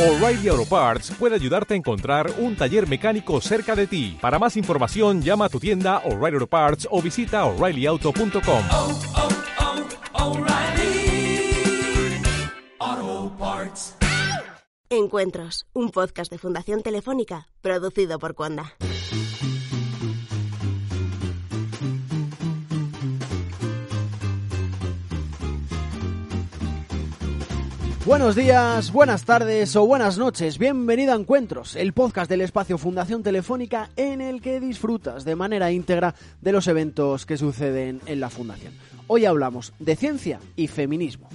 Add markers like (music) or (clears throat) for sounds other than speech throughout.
O'Reilly Auto Parts puede ayudarte a encontrar un taller mecánico cerca de ti. Para más información, llama a tu tienda O'Reilly Auto Parts o visita oreillyauto.com. oh, oh, Parts. Encuentros, un podcast de Fundación Telefónica producido por Cuanda. Buenos días, buenas tardes o buenas noches. Bienvenido a Encuentros, el podcast del espacio Fundación Telefónica en el que disfrutas de manera íntegra de los eventos que suceden en la Fundación. Hoy hablamos de ciencia y feminismo.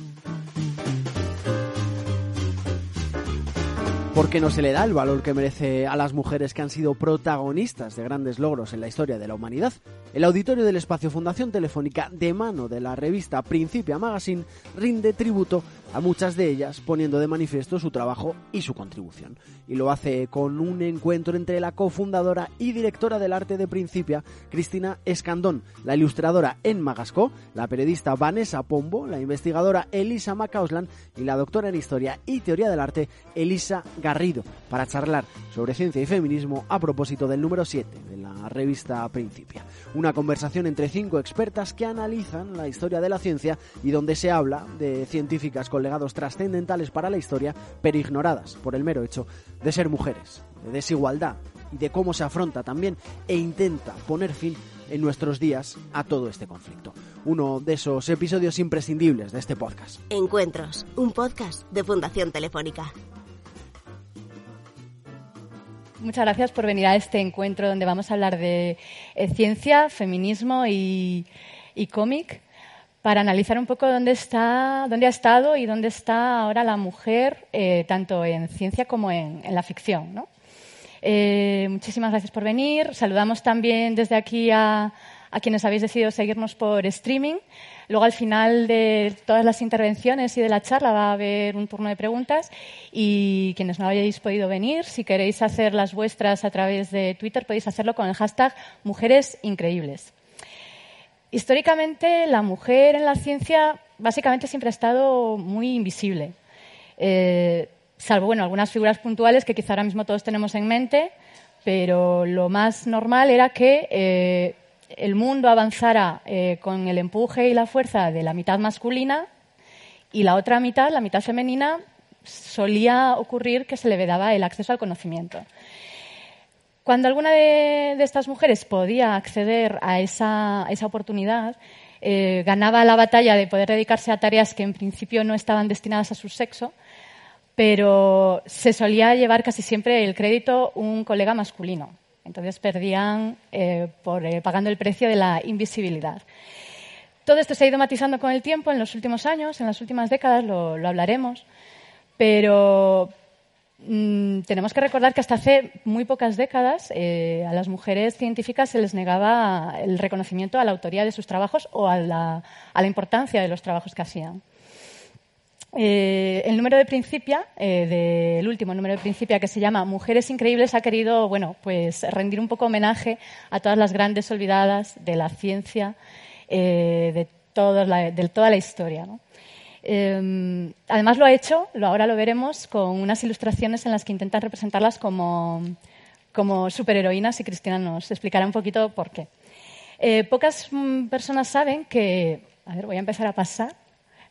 Porque no se le da el valor que merece a las mujeres que han sido protagonistas de grandes logros en la historia de la humanidad. El auditorio del espacio Fundación Telefónica, de mano de la revista Principia Magazine, rinde tributo a muchas de ellas, poniendo de manifiesto su trabajo y su contribución. Y lo hace con un encuentro entre la cofundadora y directora del arte de Principia, Cristina Escandón, la ilustradora en Magasco, la periodista Vanessa Pombo, la investigadora Elisa Macauslan y la doctora en Historia y Teoría del Arte, Elisa Garrido, para charlar sobre ciencia y feminismo a propósito del número 7 de la revista Principia. Una conversación entre cinco expertas que analizan la historia de la ciencia y donde se habla de científicas con legados trascendentales para la historia, pero ignoradas por el mero hecho de ser mujeres, de desigualdad y de cómo se afronta también e intenta poner fin en nuestros días a todo este conflicto. Uno de esos episodios imprescindibles de este podcast. Encuentros, un podcast de Fundación Telefónica. Muchas gracias por venir a este encuentro donde vamos a hablar de eh, ciencia, feminismo y, y cómic para analizar un poco dónde está, dónde ha estado y dónde está ahora la mujer, eh, tanto en ciencia como en, la ficción. ¿no? Eh, muchísimas gracias por venir. Saludamos también desde aquí a, a quienes habéis decidido seguirnos por streaming. Luego, al final de todas las intervenciones y de la charla, va a haber un turno de preguntas. Y quienes no hayáis podido venir, si queréis hacer las vuestras a través de Twitter, podéis hacerlo con el hashtag Mujeres Increíbles. Históricamente, la mujer en la ciencia básicamente siempre ha estado muy invisible. Eh, salvo bueno, algunas figuras puntuales que quizá ahora mismo todos tenemos en mente, pero lo más normal era que eh, el mundo avanzara eh, con el empuje y la fuerza de la mitad masculina y la otra mitad, la mitad femenina, solía ocurrir que se le vedaba el acceso al conocimiento. Cuando alguna de, de estas mujeres podía acceder a esa, a esa oportunidad, eh, ganaba la batalla de poder dedicarse a tareas que en principio no estaban destinadas a su sexo, pero se solía llevar casi siempre el crédito un colega masculino. Entonces perdían eh, por, eh, pagando el precio de la invisibilidad. Todo esto se ha ido matizando con el tiempo en los últimos años, en las últimas décadas, lo, lo hablaremos, pero mmm, tenemos que recordar que hasta hace muy pocas décadas eh, a las mujeres científicas se les negaba el reconocimiento a la autoría de sus trabajos o a la, importancia de los trabajos que hacían. Eh, el número de Principia, eh, del último número de Principia, que se llama Mujeres Increíbles, ha querido bueno, pues, rendir un poco homenaje a todas las grandes olvidadas de la ciencia, de, toda la, de, toda la, historia. ¿no? Eh, además lo ha hecho, ahora lo veremos, con unas ilustraciones en las que intentan representarlas como, como superheroínas y Cristina nos explicará un poquito por qué. Eh, pocas mm, personas saben que... A ver, voy a empezar a pasar.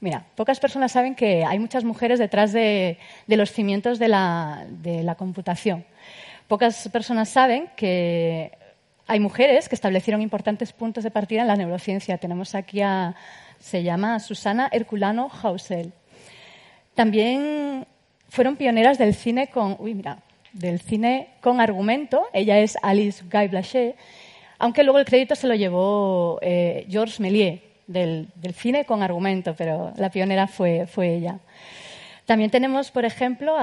Mira, pocas personas saben que hay muchas mujeres detrás de, de los cimientos de la, de la, computación. Pocas personas saben que hay mujeres que establecieron importantes puntos de partida en la neurociencia. Tenemos aquí a, se llama Susana Herculano Hausel. También fueron pioneras del cine con, uy, mira, del cine con argumento. Ella es Alice Guy Blaché, aunque luego el crédito se lo llevó eh, Georges Méliès, del, cine con argumento, pero la pionera fue, fue ella. También tenemos, por ejemplo,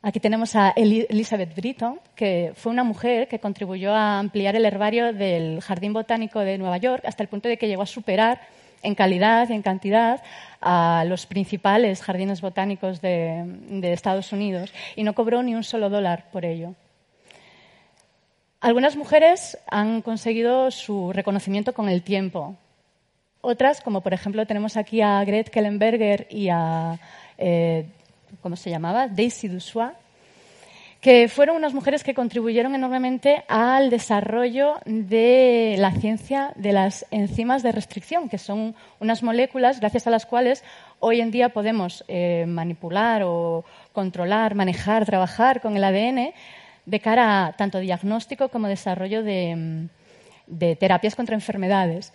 aquí tenemos a Elizabeth Britton, que fue una mujer que contribuyó a ampliar el herbario del Jardín Botánico de Nueva York hasta el punto de que llegó a superar en calidad y en cantidad a los principales jardines botánicos de, Estados Unidos y no cobró ni un solo dólar por ello. Algunas mujeres han conseguido su reconocimiento con el tiempo. Otras, como por ejemplo tenemos aquí a Gret Kellenberger y a eh, como se llamaba, Daisy Dussois, que fueron unas mujeres que contribuyeron enormemente al desarrollo de la ciencia de las enzimas de restricción, que son unas moléculas gracias a las cuales hoy en día podemos eh, manipular o controlar, manejar, trabajar con el ADN de cara a tanto diagnóstico como desarrollo de, de terapias contra enfermedades.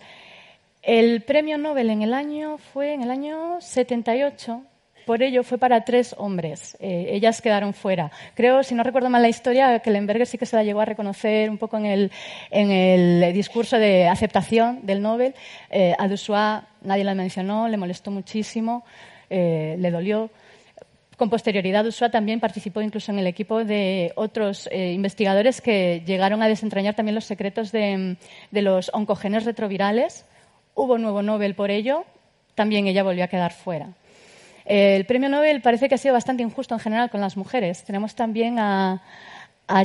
El premio Nobel en el año fue en el año 78 por ello fue para tres hombres. Eh, ellas quedaron fuera. Creo, si no recuerdo mal la historia, que Lemberger sí que se la llegó a reconocer un poco en el, discurso de aceptación del Nobel. Eh, a Dussois nadie la mencionó, le molestó muchísimo, eh, le dolió. Con posterioridad, Dussois también participó incluso en el equipo de otros investigadores que llegaron a desentrañar también los secretos de, los oncogenes retrovirales. Hubo nuevo Nobel por ello. También ella volvió a quedar fuera. El premio Nobel parece que ha sido bastante injusto en general con las mujeres. Tenemos también a, a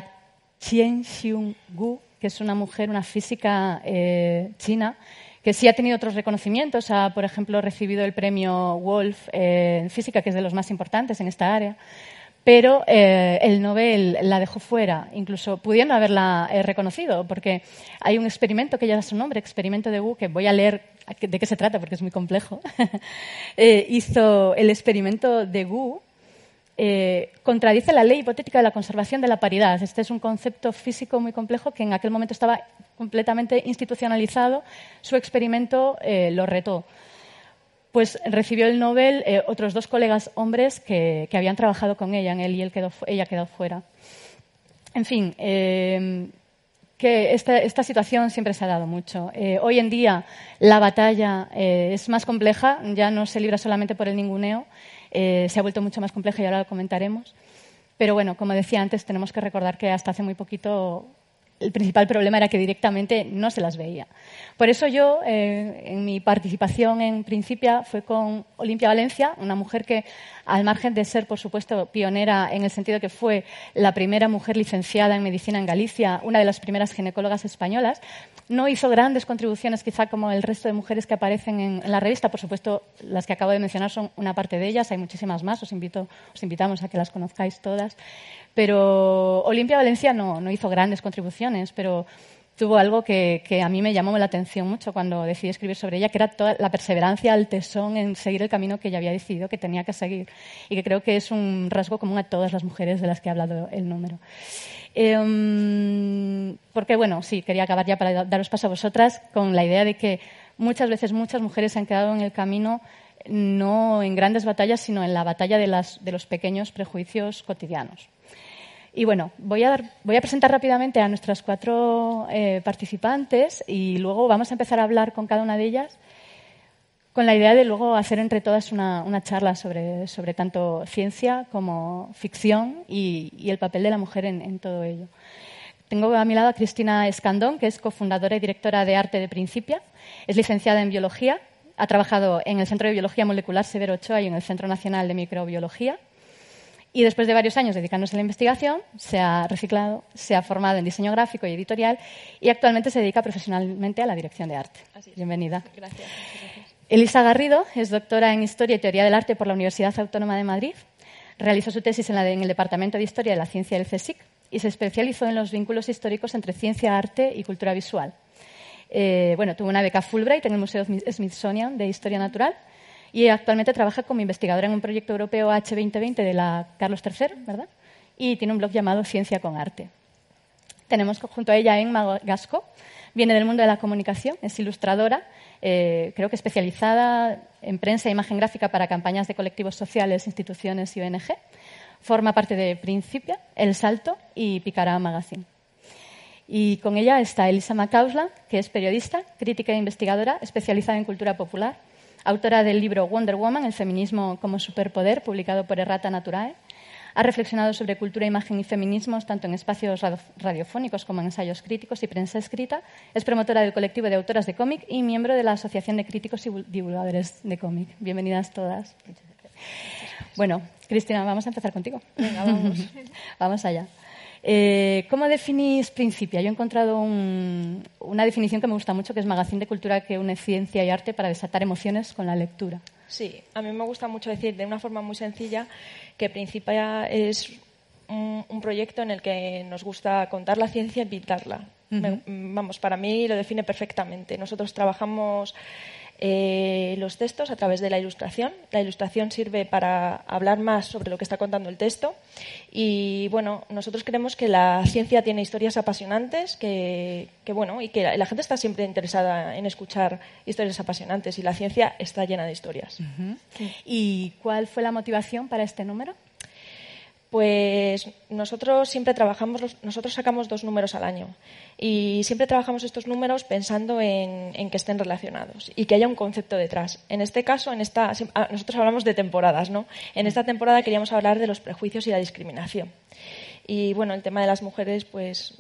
Qian Xiong-gu, que es una mujer, una física eh, china, que sí ha tenido otros reconocimientos. Ha, por ejemplo, recibido el premio Wolf eh, en física, que es de los más importantes en esta área pero eh, el Nobel la dejó fuera, incluso pudiendo haberla eh, reconocido, porque hay un experimento que lleva su nombre, experimento de Wu, que voy a leer de qué se trata porque es muy complejo. (laughs) Eh, hizo el experimento de Wu, contradice la ley hipotética de la conservación de la paridad. Este es un concepto físico muy complejo que en aquel momento estaba completamente institucionalizado. Su experimento lo retó pues recibió el Nobel eh, otros dos colegas hombres que, habían trabajado con ella en él y él quedó, ella quedó fuera. En fin, eh, que esta, situación siempre se ha dado mucho. Eh, hoy en día la batalla es más compleja, ya no se libra solamente por el ninguneo, se ha vuelto mucho más compleja y ahora lo comentaremos. Pero bueno, como decía antes, tenemos que recordar que hasta hace muy poquito el principal problema era que directamente no se las veía. Por eso yo, eh, en mi participación en Principia, fue con Olimpia Valencia, una mujer que, al margen de ser, por supuesto, pionera en el sentido que fue la primera mujer licenciada en medicina en Galicia, una de las primeras ginecólogas españolas, no hizo grandes contribuciones, quizá como el resto de mujeres que aparecen en, la revista. Por supuesto, las que acabo de mencionar son una parte de ellas, hay muchísimas más, os, invito, os invitamos a que las conozcáis todas. Pero Olimpia Valencia no, no hizo grandes contribuciones, pero tuvo algo que, que, a mí me llamó la atención mucho cuando decidí escribir sobre ella, que era toda la perseverancia, el tesón en seguir el camino que ella había decidido que tenía que seguir y que creo que es un rasgo común a todas las mujeres de las que ha hablado el número. Eh, porque, bueno, sí, quería acabar ya para daros paso a vosotras con la idea de que muchas veces muchas mujeres se han quedado en el camino no en grandes batallas, sino en la batalla de, las, de los pequeños prejuicios cotidianos. Y bueno, voy a, presentar rápidamente a nuestras cuatro eh, participantes y luego vamos a empezar a hablar con cada una de ellas con la idea de luego hacer entre todas una, charla sobre, tanto ciencia como ficción y, el papel de la mujer en, todo ello. Tengo a mi lado a Cristina Escandón, que es cofundadora y directora de arte de Principia. Es licenciada en biología, ha trabajado en el Centro de Biología Molecular Severo Ochoa y en el Centro Nacional de Microbiología y después de varios años dedicándose a la investigación, se ha reciclado, se ha formado en diseño gráfico y editorial y actualmente se dedica profesionalmente a la dirección de arte. Bienvenida. Gracias. Elisa Garrido es doctora en Historia y Teoría del Arte por la Universidad Autónoma de Madrid. Realizó su tesis en, el Departamento de Historia de la Ciencia del CSIC y se especializó en los vínculos históricos entre ciencia, arte y cultura visual. Eh, bueno, tuvo una beca Fulbright en el Museo Smithsonian de Historia Natural y actualmente trabaja como investigadora en un proyecto europeo H2020 de la Carlos III, ¿verdad? Y tiene un blog llamado Ciencia con Arte. Tenemos junto a ella Emma Gasco, viene del mundo de la comunicación, es ilustradora, eh, creo que especializada en prensa e imagen gráfica para campañas de colectivos sociales, instituciones y ONG. Forma parte de Principia, El Salto y Picará Magazine. Y con ella está Elisa Macausland, que es periodista, crítica e investigadora, especializada en cultura popular autora del libro Wonder Woman, El feminismo como superpoder, publicado por Errata Naturae. Ha reflexionado sobre cultura, imagen y feminismos tanto en espacios radiofónicos como en ensayos críticos y prensa escrita. Es promotora del colectivo de autoras de cómic y miembro de la Asociación de Críticos y Divulgadores de Cómic. Bienvenidas todas. Bueno, Cristina, vamos a empezar contigo. Venga, vamos. (laughs) vamos allá. Eh, ¿Cómo definís Principia? Yo he encontrado una definición que me gusta mucho, que es magazine de cultura que une ciencia y arte para desatar emociones con la lectura. Sí, a mí me gusta mucho decir de una forma muy sencilla que Principia es un, un proyecto en el que nos gusta contar la ciencia y pintarla. Me- vamos, para mí lo define perfectamente. Nosotros trabajamos eh, los textos a través de la ilustración. La ilustración sirve para hablar más sobre lo que está contando el texto. Y bueno, nosotros creemos que la ciencia tiene historias apasionantes, que, que, bueno, y que la, la gente está siempre interesada en escuchar historias apasionantes y la ciencia está llena de historias. ¿Y cuál fue la motivación para este número? Pues nosotros siempre trabajamos, nosotros sacamos dos números al año y siempre trabajamos estos números pensando en, que estén relacionados y que haya un concepto detrás. En este caso, en esta, ah, nosotros hablamos de temporadas, ¿no? En esta temporada queríamos hablar de los prejuicios y la discriminación. Y bueno, el tema de las mujeres, pues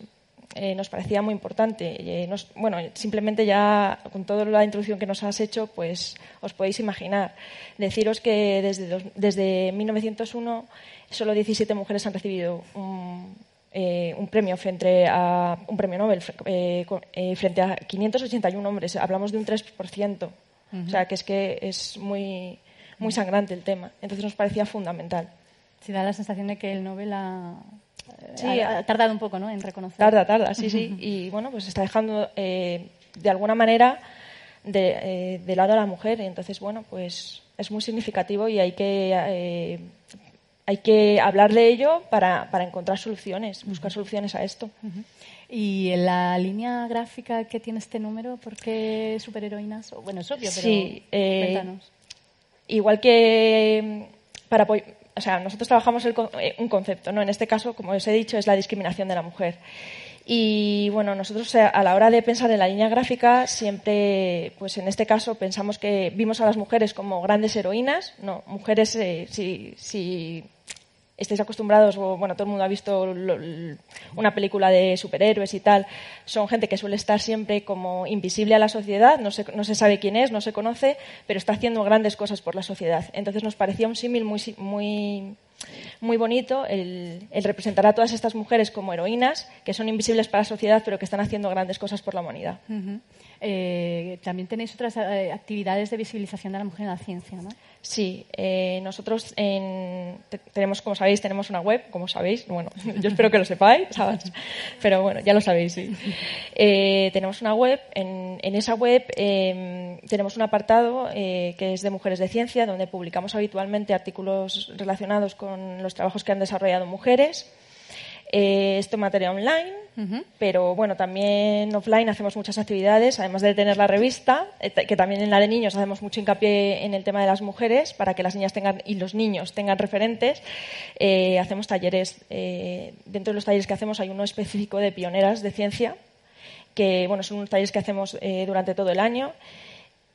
eh, nos parecía muy importante. Eh, nos- bueno, simplemente ya con toda la introducción que nos has hecho, pues os podéis imaginar. Deciros que desde, desde 1901 solo 17 mujeres han recibido un, eh, un premio frente a un premio Nobel eh, eh, frente a 581 hombres. Hablamos de un 3%. O sea, que es que es muy, muy sangrante el tema. Entonces nos parecía fundamental. Sí, da la sensación de que el Nobel ha, Sí, ha- ha tardado un poco ¿no? en reconocer. Tarda, tarda, sí, sí. Y bueno, pues está dejando eh, de alguna manera de, eh, de lado a la mujer. Entonces, bueno, pues es muy significativo y hay que, eh, hay que hablar de ello para, para encontrar soluciones, buscar soluciones a esto. Y en la línea gráfica que tiene este número, ¿por qué superheroínas? Bueno, es obvio, pero Sí, eh, igual que mm, para o sea, nosotros trabajamos el eh, un concepto, ¿no? En este caso, como os he dicho, es la discriminación de la mujer. Y bueno, nosotros eh, a la hora de pensar en la línea gráfica, siempre, pues en este caso, pensamos que vimos a las mujeres como grandes heroínas, no, mujeres, eh, si, si estáis acostumbrados, o bueno, todo el mundo ha visto una película de superhéroes y tal, son gente que suele estar siempre como invisible a la sociedad, no se, no se sabe quién es, no se conoce, pero está haciendo grandes cosas por la sociedad. Entonces nos parecía un símil muy, muy, muy bonito el, representar a todas estas mujeres como heroínas, que son invisibles para la sociedad, pero que están haciendo grandes cosas por la humanidad. Eh, también tenéis otras eh, actividades de visibilización de la mujer en la ciencia, ¿no? Sí, eh, nosotros en- te- tenemos, como sabéis, tenemos una web, como sabéis, bueno, (laughs) yo espero que lo sepáis, ¿sabes? pero bueno, ya lo sabéis, sí. Eh, tenemos una web, en, en esa web eh, tenemos un apartado eh, que es de Mujeres de Ciencia, donde publicamos habitualmente artículos relacionados con los trabajos que han desarrollado mujeres. Eh, esto en materia online, pero bueno, también offline hacemos muchas actividades, además de tener la revista, eh, que también en la de niños hacemos mucho hincapié en el tema de las mujeres, para que las niñas tengan y los niños tengan referentes. Eh, hacemos talleres, eh, dentro de los talleres que hacemos hay uno específico de pioneras de ciencia, que bueno, son unos talleres que hacemos durante todo el año.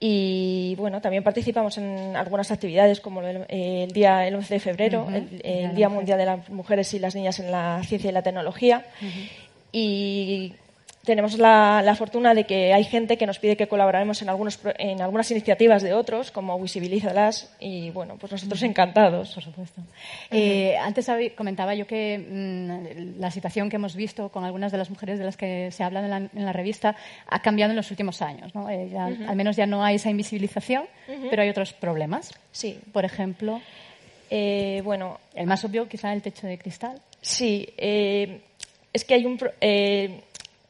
Y bueno, también participamos en algunas actividades como el, eh, el día el 11 de febrero, el, el Día. Mundial de las Mujeres y las Niñas en la Ciencia y la Tecnología. Y tenemos la, la fortuna de que hay gente que nos pide que colaboremos en, algunos, en algunas iniciativas de otros, como Visibilízalas, y bueno, pues nosotros encantados. Por supuesto. Eh, antes habí- comentaba yo que mm, la situación que hemos visto con algunas de las mujeres de las que se habla en la, en la revista ha cambiado en los últimos años. ¿no? Eh, ya- Al menos ya no hay esa invisibilización, pero hay otros problemas. Sí. Por ejemplo, Eh, bueno, el más obvio quizá el techo de cristal. Sí, eh, es que hay un pro- eh,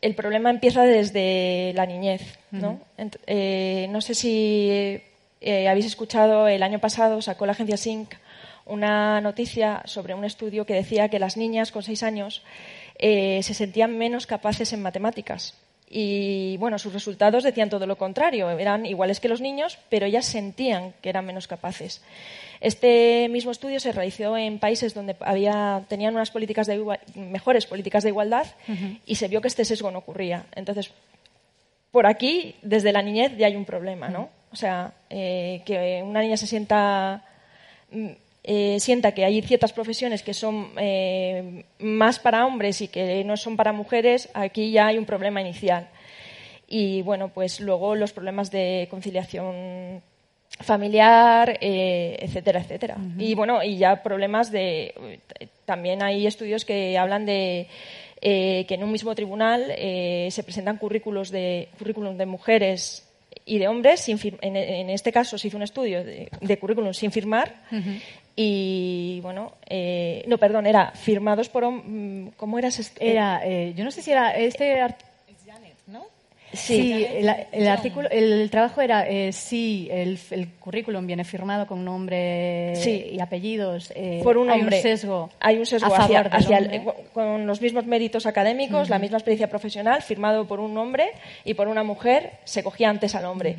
el problema empieza desde la niñez, ¿no? Eh, no sé si eh, habéis escuchado el año pasado sacó la agencia Sync una noticia sobre un estudio que decía que las niñas con seis años eh, se sentían menos capaces en matemáticas. Y bueno, sus resultados decían todo lo contrario, eran iguales que los niños, pero ellas sentían que eran menos capaces. Este mismo estudio se realizó en países donde había, tenían unas políticas de igua- mejores políticas de igualdad y se vio que este sesgo no ocurría. Entonces, por aquí, desde la niñez ya hay un problema, ¿no? O sea, eh, que una niña se sienta mm, eh, sienta que hay ciertas profesiones que son eh, más para hombres y que no son para mujeres, aquí ya hay un problema inicial. Y bueno, pues luego los problemas de conciliación familiar, eh, etcétera, etcétera. Y bueno, y ya problemas de... También hay estudios que hablan de que en un mismo tribunal se presentan currículos de, currículum de mujeres y de hombres, sin en este caso se hizo un estudio de, de currículum sin firmar y bueno, eh, no, perdón, era firmados por mm, ¿cómo era ese est- Era, eh, yo no sé si era este art- Sí, el, el artículo, el trabajo era eh, sí, el, el currículum viene firmado con nombre Sí. y apellidos. eh, por un hay hombre. un sesgo. Hay un sesgo hacia, el- eh, con los mismos méritos académicos, la misma experiencia profesional, firmado por un hombre y por una mujer, se cogía antes al hombre.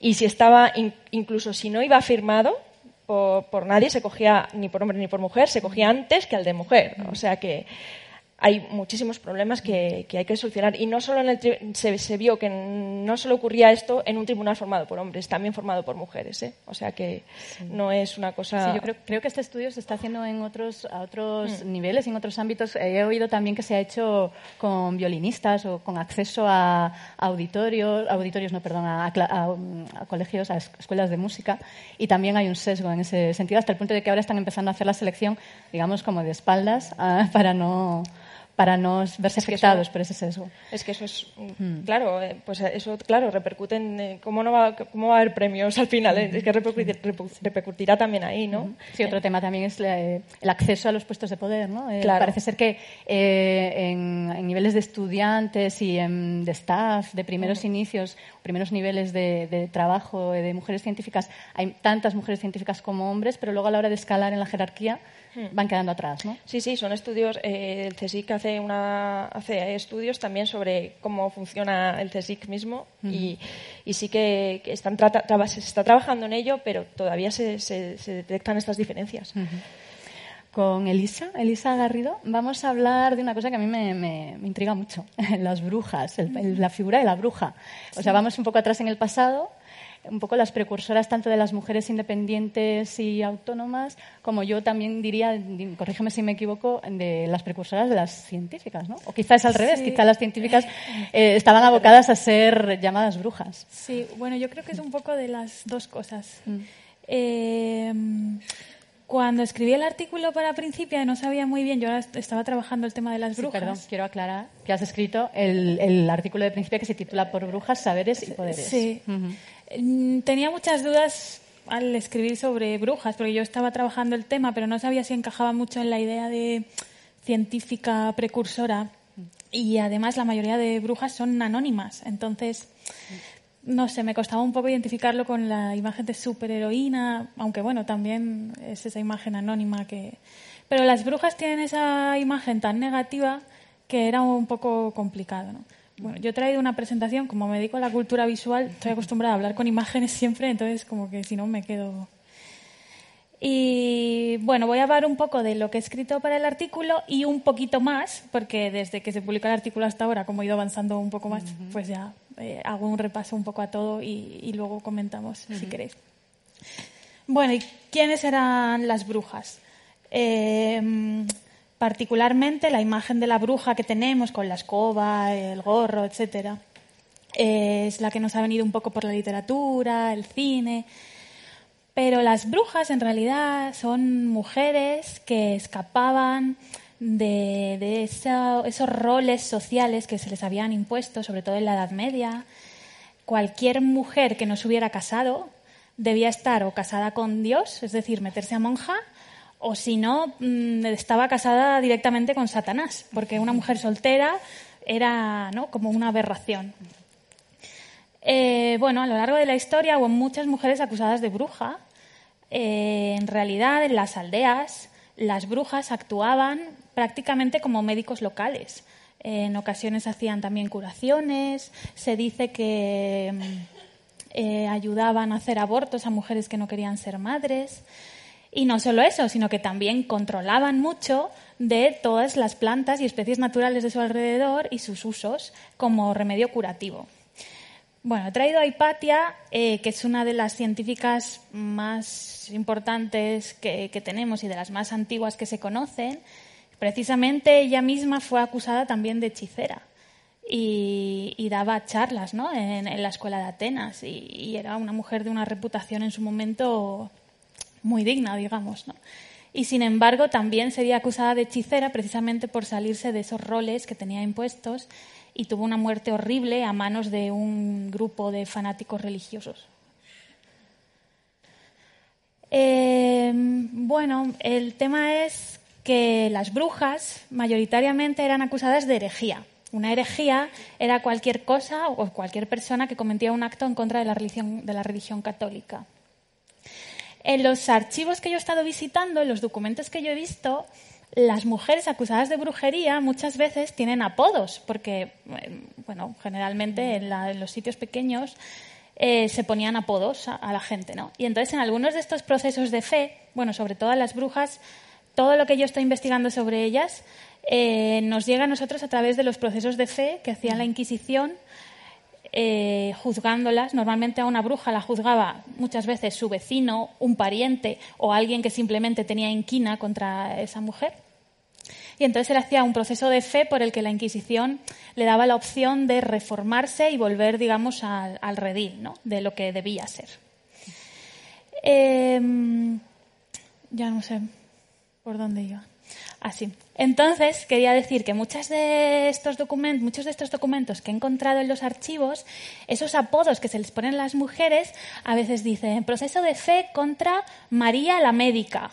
Y si estaba, in- incluso si no iba firmado por, por nadie, se cogía ni por hombre ni por mujer, se cogía antes que al de mujer. O sea que hay muchísimos problemas que, que hay que solucionar. Y no solo en el se, se vio que no solo ocurría esto en un tribunal formado por hombres, también formado por mujeres. ¿eh? O sea que no es una cosa. Sí, yo creo, creo que este estudio se está haciendo en otros, a otros niveles, en otros ámbitos. He oído también que se ha hecho con violinistas o con acceso a auditorios, auditorios no, perdón, a, a, a colegios, a es- escuelas de música. Y también hay un sesgo en ese sentido, hasta el punto de que ahora están empezando a hacer la selección, digamos, como de espaldas, ah, (laughs) para no para no verse Es que afectados eso- por ese sesgo. Es que eso es, mm, claro, eh, pues eso, claro, repercute en eh, cómo, no va, cómo va a haber premios al final, eh, es que repercutir- repu- repercutirá también ahí, ¿no? Sí, otro tema también es eh, el acceso a los puestos de poder, ¿no? Eh, Claro. Parece ser que eh, en, en niveles de estudiantes y en- de staff, de primeros inicios, primeros niveles de, de trabajo eh, de mujeres científicas, hay tantas mujeres científicas como hombres, pero luego a la hora de escalar en la jerarquía van quedando atrás, ¿no? Sí, sí, son estudios. eh, el CSIC hace, una, hace estudios también sobre cómo funciona el CSIC mismo y, y sí que, que están se está trabajando en ello, pero todavía se, se- se detectan estas diferencias. Con Elisa, Elisa Garrido, vamos a hablar de una cosa que a mí me, me- me intriga mucho, (laughs) las brujas, el- el- la figura de la bruja. O sea, vamos un poco atrás en el pasado, un poco las precursoras tanto de las mujeres independientes y autónomas, como yo también diría, di- corrígeme si me equivoco, de las precursoras de las científicas, ¿no? O quizás al revés, Sí. quizás las científicas eh, estaban abocadas a ser llamadas brujas. Sí, bueno, yo creo que es un poco de las dos cosas. Mm. Eh, cuando escribí el artículo para Principia no sabía muy bien, yo ahora est- estaba trabajando el tema de las Sí, brujas. perdón, quiero aclarar que has escrito el, el artículo de Principia que se titula Por brujas, saberes y poderes. Sí. Mm, Tenía muchas dudas al escribir sobre brujas, porque yo estaba trabajando el tema, pero no sabía si encajaba mucho en la idea de científica precursora. Y además la mayoría de brujas son anónimas. Entonces, no sé, me costaba un poco identificarlo con la imagen de superheroína, aunque bueno, también es esa imagen anónima que... Pero las brujas tienen esa imagen tan negativa que era un poco complicado, ¿no? Bueno, yo he traído una presentación, como me dedico a la cultura visual, estoy acostumbrada a hablar con imágenes siempre, entonces como que si no me quedo... Y bueno, voy a hablar un poco de lo que he escrito para el artículo y un poquito más, porque desde que se publicó el artículo hasta ahora, como he ido avanzando un poco más, pues ya eh, hago un repaso un poco a todo y, y luego comentamos si queréis. Bueno, ¿y quiénes eran las brujas? Eh, particularmente la imagen de la bruja que tenemos con la escoba, el gorro, etcétera, es la que nos ha venido un poco por la literatura, el cine. Pero las brujas en realidad son mujeres que escapaban de, de esos roles sociales que se les habían impuesto, sobre todo en la Edad Media. Cualquier mujer que no se hubiera casado debía estar o casada con Dios, es decir, meterse a monja, o si no, mm, estaba casada directamente con Satanás, porque una mujer soltera era ¿no? como una aberración. Eh, bueno, a lo largo de la historia hubo muchas mujeres acusadas de bruja. Eh, en realidad, en las aldeas, las brujas actuaban prácticamente como médicos locales. en ocasiones hacían también curaciones. Se dice que mm, eh, ayudaban a hacer abortos a mujeres que no querían ser madres. Y no solo eso, sino que también controlaban mucho de todas las plantas y especies naturales de su alrededor y sus usos como remedio curativo. Bueno, he traído a Hipatia, eh, que es una de las científicas más importantes que, que tenemos y de las más antiguas que se conocen. Precisamente ella misma fue acusada también de hechicera y, daba charlas ¿no? en, la escuela de Atenas y, y era una mujer de una reputación en su momento muy digna, digamos. ¿no? Y sin embargo también sería acusada de hechicera precisamente por salirse de esos roles que tenía impuestos y tuvo una muerte horrible a manos de un grupo de fanáticos religiosos. Eh, bueno, el tema es que las brujas mayoritariamente eran acusadas de herejía. Una herejía era cualquier cosa o cualquier persona que cometía un acto en contra de la religión, de la religión católica. En los archivos que yo he estado visitando, en los documentos que yo he visto, las mujeres acusadas de brujería muchas veces tienen apodos, porque, bueno, generalmente en, los sitios pequeños eh, se ponían apodos a, la gente, ¿no? Y entonces en algunos de estos procesos de fe, bueno, sobre todo las brujas, todo lo que yo estoy investigando sobre ellas eh, nos llega a nosotros a través de los procesos de fe que hacía la Inquisición, eh, juzgándolas. Normalmente a una bruja la juzgaba muchas veces su vecino, un pariente o alguien que simplemente tenía inquina contra esa mujer. Y entonces él hacía un proceso de fe por el que la Inquisición le daba la opción de reformarse y volver, digamos, al, redil ¿no? de lo que debía ser. Em, ya no sé por dónde iba. Así. Entonces, quería decir que muchos de estos documentos, muchos de estos documentos que he encontrado en los archivos, esos apodos que se les ponen a las mujeres, a veces dicen proceso de fe contra María la médica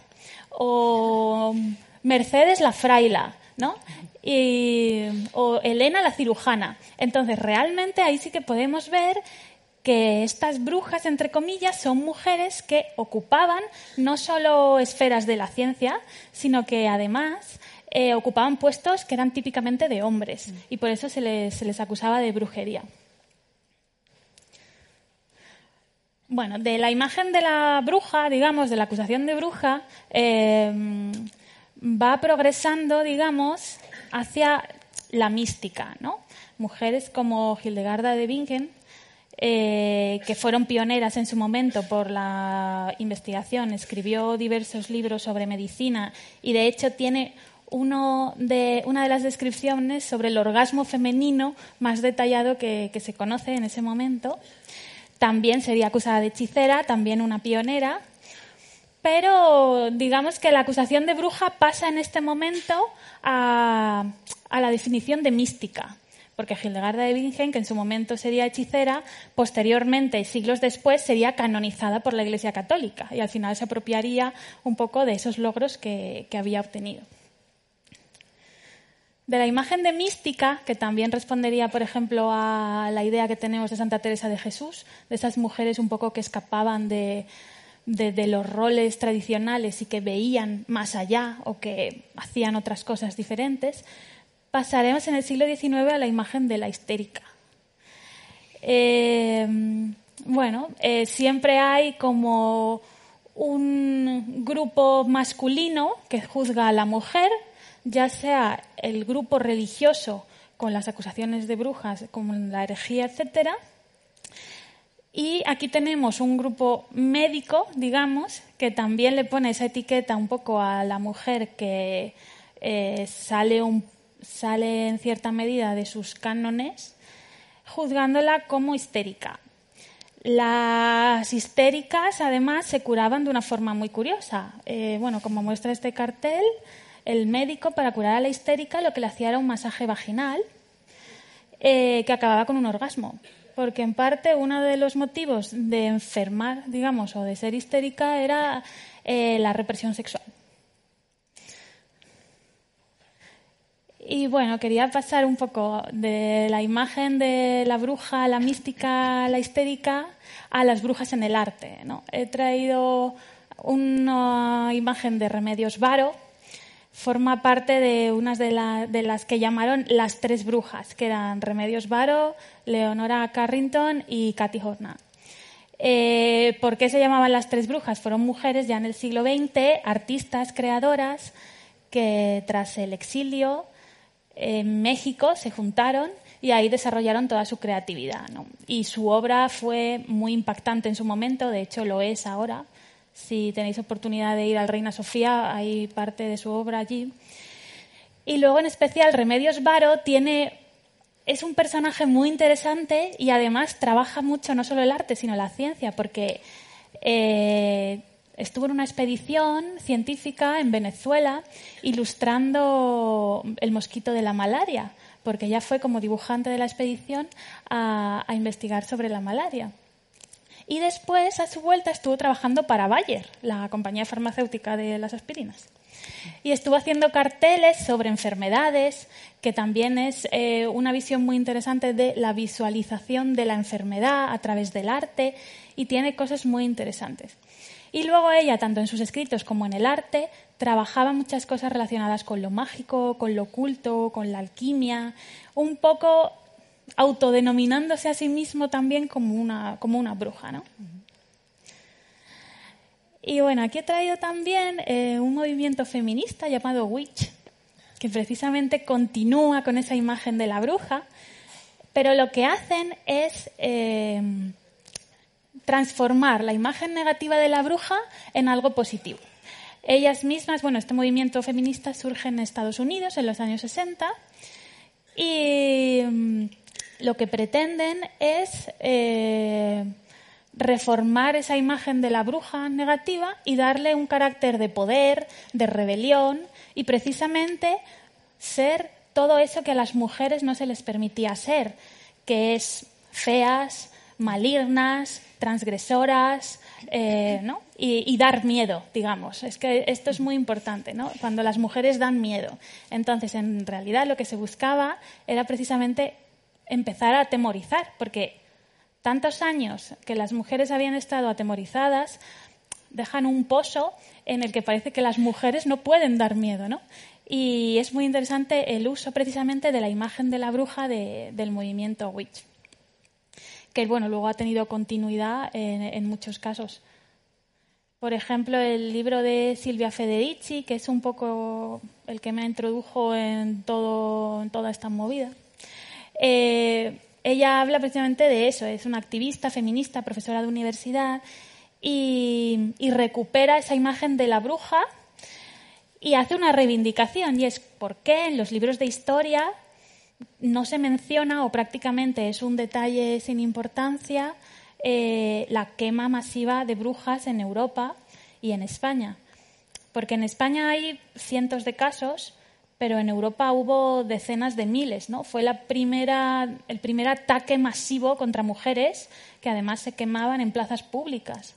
o Mercedes la fraila, ¿no? o Elena la cirujana. Entonces, realmente ahí sí que podemos ver que estas brujas, entre comillas, son mujeres que ocupaban no solo esferas de la ciencia, sino que además eh, ocupaban puestos que eran típicamente de hombres y por eso se les, acusaba de brujería. Bueno, de la imagen de la bruja, digamos, de la acusación de bruja, eh, va progresando, digamos, hacia la mística, ¿no? Mujeres como Hildegarda de Bingen eh, que fueron pioneras en su momento por la investigación, escribió diversos libros sobre medicina y de hecho tiene uno de, una de las descripciones sobre el orgasmo femenino más detallado que, que se conoce en ese momento. También sería acusada de hechicera, también una pionera, pero digamos que la acusación de bruja pasa en este momento a, a la definición de mística porque Hildegarda de Bingen, que en su momento sería hechicera, posteriormente, siglos después, sería canonizada por la Iglesia Católica y al final se apropiaría un poco de esos logros que, había obtenido. De la imagen de mística, que también respondería, por ejemplo, a la idea que tenemos de Santa Teresa de Jesús, de esas mujeres un poco que escapaban de, de, los roles tradicionales y que veían más allá o que hacían otras cosas diferentes, pasaremos en el siglo XIX a la imagen de la histérica. Eh, bueno, eh, siempre hay como un grupo masculino que juzga a la mujer, ya sea el grupo religioso con las acusaciones de brujas, como la herejía, etcétera. Y aquí tenemos un grupo médico, digamos, que también le pone esa etiqueta un poco a la mujer que eh, sale un sale en cierta medida de sus cánones, juzgándola como histérica. Las histéricas, además, se curaban de una forma muy curiosa. Eh, bueno, como muestra este cartel, el médico, para curar a la histérica, lo que le hacía era un masaje vaginal eh, que acababa con un orgasmo. Porque, en parte, uno de los motivos de enfermar, digamos, o de ser histérica era eh, la represión sexual. Y bueno, quería pasar un poco de la imagen de la bruja, la mística, la histérica, a las brujas en el arte. ¿no? He traído una imagen de Remedios Varo, forma parte de unas de, las que llamaron las tres brujas, que eran Remedios Varo, Leonora Carrington y Cathy Horna. Eh, ¿Por qué se llamaban las tres brujas? Fueron mujeres ya en el siglo XX, artistas, creadoras, que tras el exilio en México se juntaron y ahí desarrollaron toda su creatividad. Y su obra fue muy impactante en su momento, de hecho lo es ahora. Si tenéis oportunidad de ir al Reina Sofía, hay parte de su obra allí. Y luego, en especial, Remedios Varo tiene, es un personaje muy interesante y además trabaja mucho no solo el arte, sino la ciencia, porque eh, estuvo en una expedición científica en Venezuela ilustrando el mosquito de la malaria, porque ella fue como dibujante de la expedición a, investigar sobre la malaria. Y después, a su vuelta, estuvo trabajando para Bayer, la compañía farmacéutica de las aspirinas. Y estuvo haciendo carteles sobre enfermedades, que también es eh, una visión muy interesante de la visualización de la enfermedad a través del arte y tiene cosas muy interesantes. Y luego ella, tanto en sus escritos como en el arte, trabajaba muchas cosas relacionadas con lo mágico, con lo oculto, con la alquimia, un poco autodenominándose a sí mismo también como una, como una bruja, ¿no? Y bueno, aquí he traído también eh, un movimiento feminista llamado Witch, que precisamente continúa con esa imagen de la bruja, pero lo que hacen es eh, transformar la imagen negativa de la bruja en algo positivo. Ellas mismas, bueno, este movimiento feminista surge en Estados Unidos en los años 60 y mm, lo que pretenden es eh, reformar esa imagen de la bruja negativa y darle un carácter de poder, de rebelión y precisamente ser todo eso que a las mujeres no se les permitía ser, que es feas, malignas, transgresoras, eh, ¿no? Y, dar miedo, digamos. Es que esto es muy importante, ¿no? Cuando las mujeres dan miedo. Entonces, en realidad lo que se buscaba era precisamente empezar a atemorizar, porque tantos años que las mujeres habían estado atemorizadas dejan un pozo en el que parece que las mujeres no pueden dar miedo, ¿no? Y es muy interesante el uso precisamente de la imagen de la bruja de, del movimiento Witch, que bueno, luego ha tenido continuidad en, en, muchos casos. Por ejemplo, el libro de Silvia Federici, que es un poco el que me introdujo en, todo, en toda esta movida. Eh, ella habla precisamente de eso, es una activista feminista, profesora de universidad, y, y, recupera esa imagen de la bruja y hace una reivindicación, y es por qué en los libros de historia no se menciona o prácticamente es un detalle sin importancia eh, la quema masiva de brujas en Europa y en España. Porque en España hay cientos de casos, pero en Europa hubo decenas de miles, ¿no? Fue el primer ataque masivo contra mujeres que además se quemaban en plazas públicas.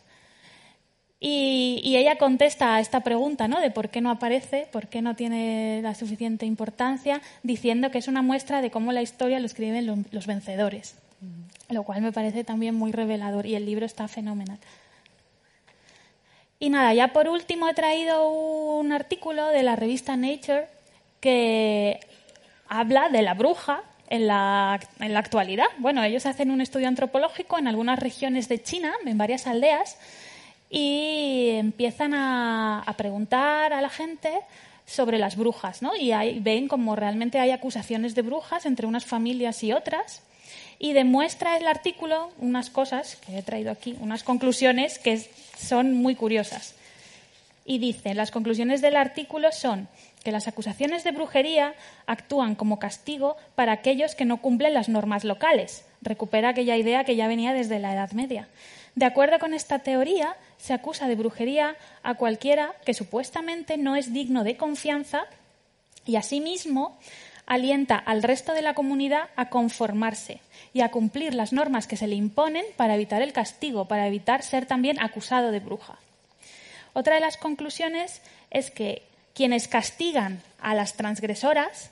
Y, y, ella contesta a esta pregunta, ¿no? De por qué no aparece, por qué no tiene la suficiente importancia, diciendo que es una muestra de cómo la historia lo escriben los, los vencedores, lo cual me parece también muy revelador y el libro está fenomenal. Y nada, ya por último he traído un artículo de la revista Nature que habla de la bruja en la, en la, actualidad. Bueno, ellos hacen un estudio antropológico en algunas regiones de China, en varias aldeas, y empiezan a, preguntar a la gente sobre las brujas, ¿no? Y ahí ven como realmente hay acusaciones de brujas entre unas familias y otras. Y demuestra el artículo unas cosas que he traído aquí, unas conclusiones que son muy curiosas. Y dice, las conclusiones del artículo son que las acusaciones de brujería actúan como castigo para aquellos que no cumplen las normas locales. Recupera aquella idea que ya venía desde la Edad Media. De acuerdo con esta teoría, se acusa de brujería a cualquiera que supuestamente no es digno de confianza y asimismo alienta al resto de la comunidad a conformarse y a cumplir las normas que se le imponen para evitar el castigo, para evitar ser también acusado de bruja. Otra de las conclusiones es que quienes castigan a las transgresoras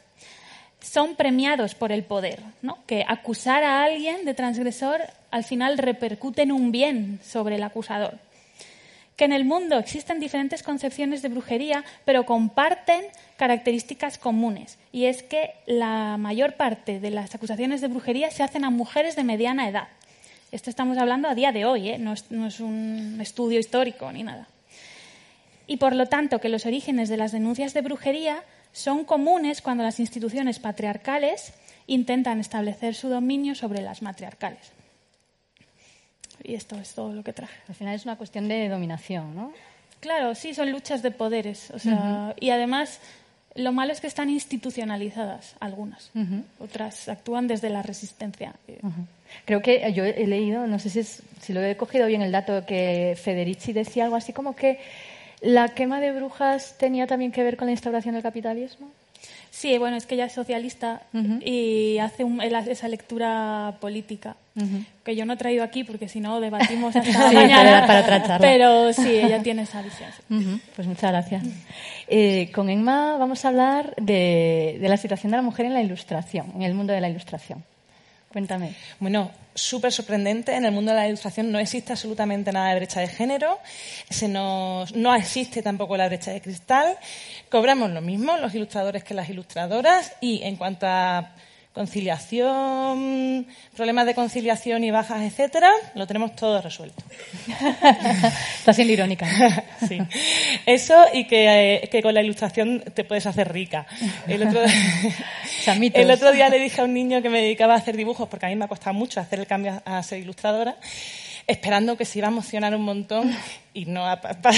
son premiados por el poder, ¿no? que acusar a alguien de transgresor al final repercute en un bien sobre el acusador. Que en el mundo existen diferentes concepciones de brujería, pero comparten características comunes. Y es que la mayor parte de las acusaciones de brujería se hacen a mujeres de mediana edad. Esto estamos hablando a día de hoy, ¿eh? no, es, no es un estudio histórico ni nada y por lo tanto que los orígenes de las denuncias de brujería son comunes cuando las instituciones patriarcales intentan establecer su dominio sobre las matriarcales. Y esto es todo lo que traje. Al final es una cuestión de dominación, ¿no? Claro, sí, son luchas de poderes. O sea, uh -huh. Y además, lo malo es que están institucionalizadas algunas. Uh -huh. Otras actúan desde la resistencia. Uh -huh. Creo que yo he leído, no sé si, es, si lo he cogido bien el dato, que Federici decía algo así como que ¿La quema de brujas tenía también que ver con la instauración del capitalismo? Sí, bueno, es que ella es socialista y hace un- esa lectura política que yo no he traído aquí porque si no debatimos (laughs) hasta Sí, mañana. para- para. Pero sí, ella tiene esa visión. Pues muchas gracias. Eh, con Emma vamos a hablar de, de la situación de la mujer en la ilustración, en el mundo de la ilustración. Cuéntame. Bueno, súper sorprendente. En el mundo de la ilustración no existe absolutamente nada de brecha de género. Se nos, no existe tampoco la brecha de cristal. Cobramos lo mismo los ilustradores que las ilustradoras. Y en cuanto a conciliación, problemas de conciliación y bajas, etcétera, lo tenemos todo resuelto. (laughs) Está siendo irónica. ¿no? (laughs) Sí. Eso y que, eh, que con la ilustración te puedes hacer rica. El otro, (laughs) el otro día le dije a un niño que me dedicaba a hacer dibujos, porque a mí me ha costado mucho hacer el cambio a ser ilustradora, esperando que se iba a emocionar un montón y no ha pa- pa-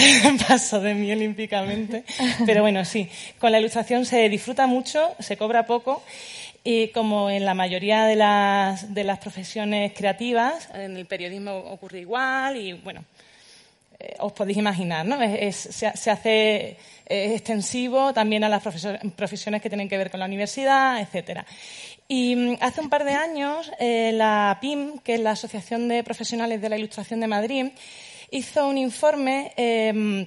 pasó de mí olímpicamente. Pero bueno, sí, con la ilustración se disfruta mucho, se cobra poco. Y como en la mayoría de las, de las profesiones creativas, en el periodismo ocurre igual y bueno, eh, os podéis imaginar, ¿no? Es- es- se, hace extensivo también a las profesiones que tienen que ver con la universidad, etcétera. Y mm, hace un par de años eh, la PIM, que es la Asociación de Profesionales de la Ilustración de Madrid, hizo un informe eh,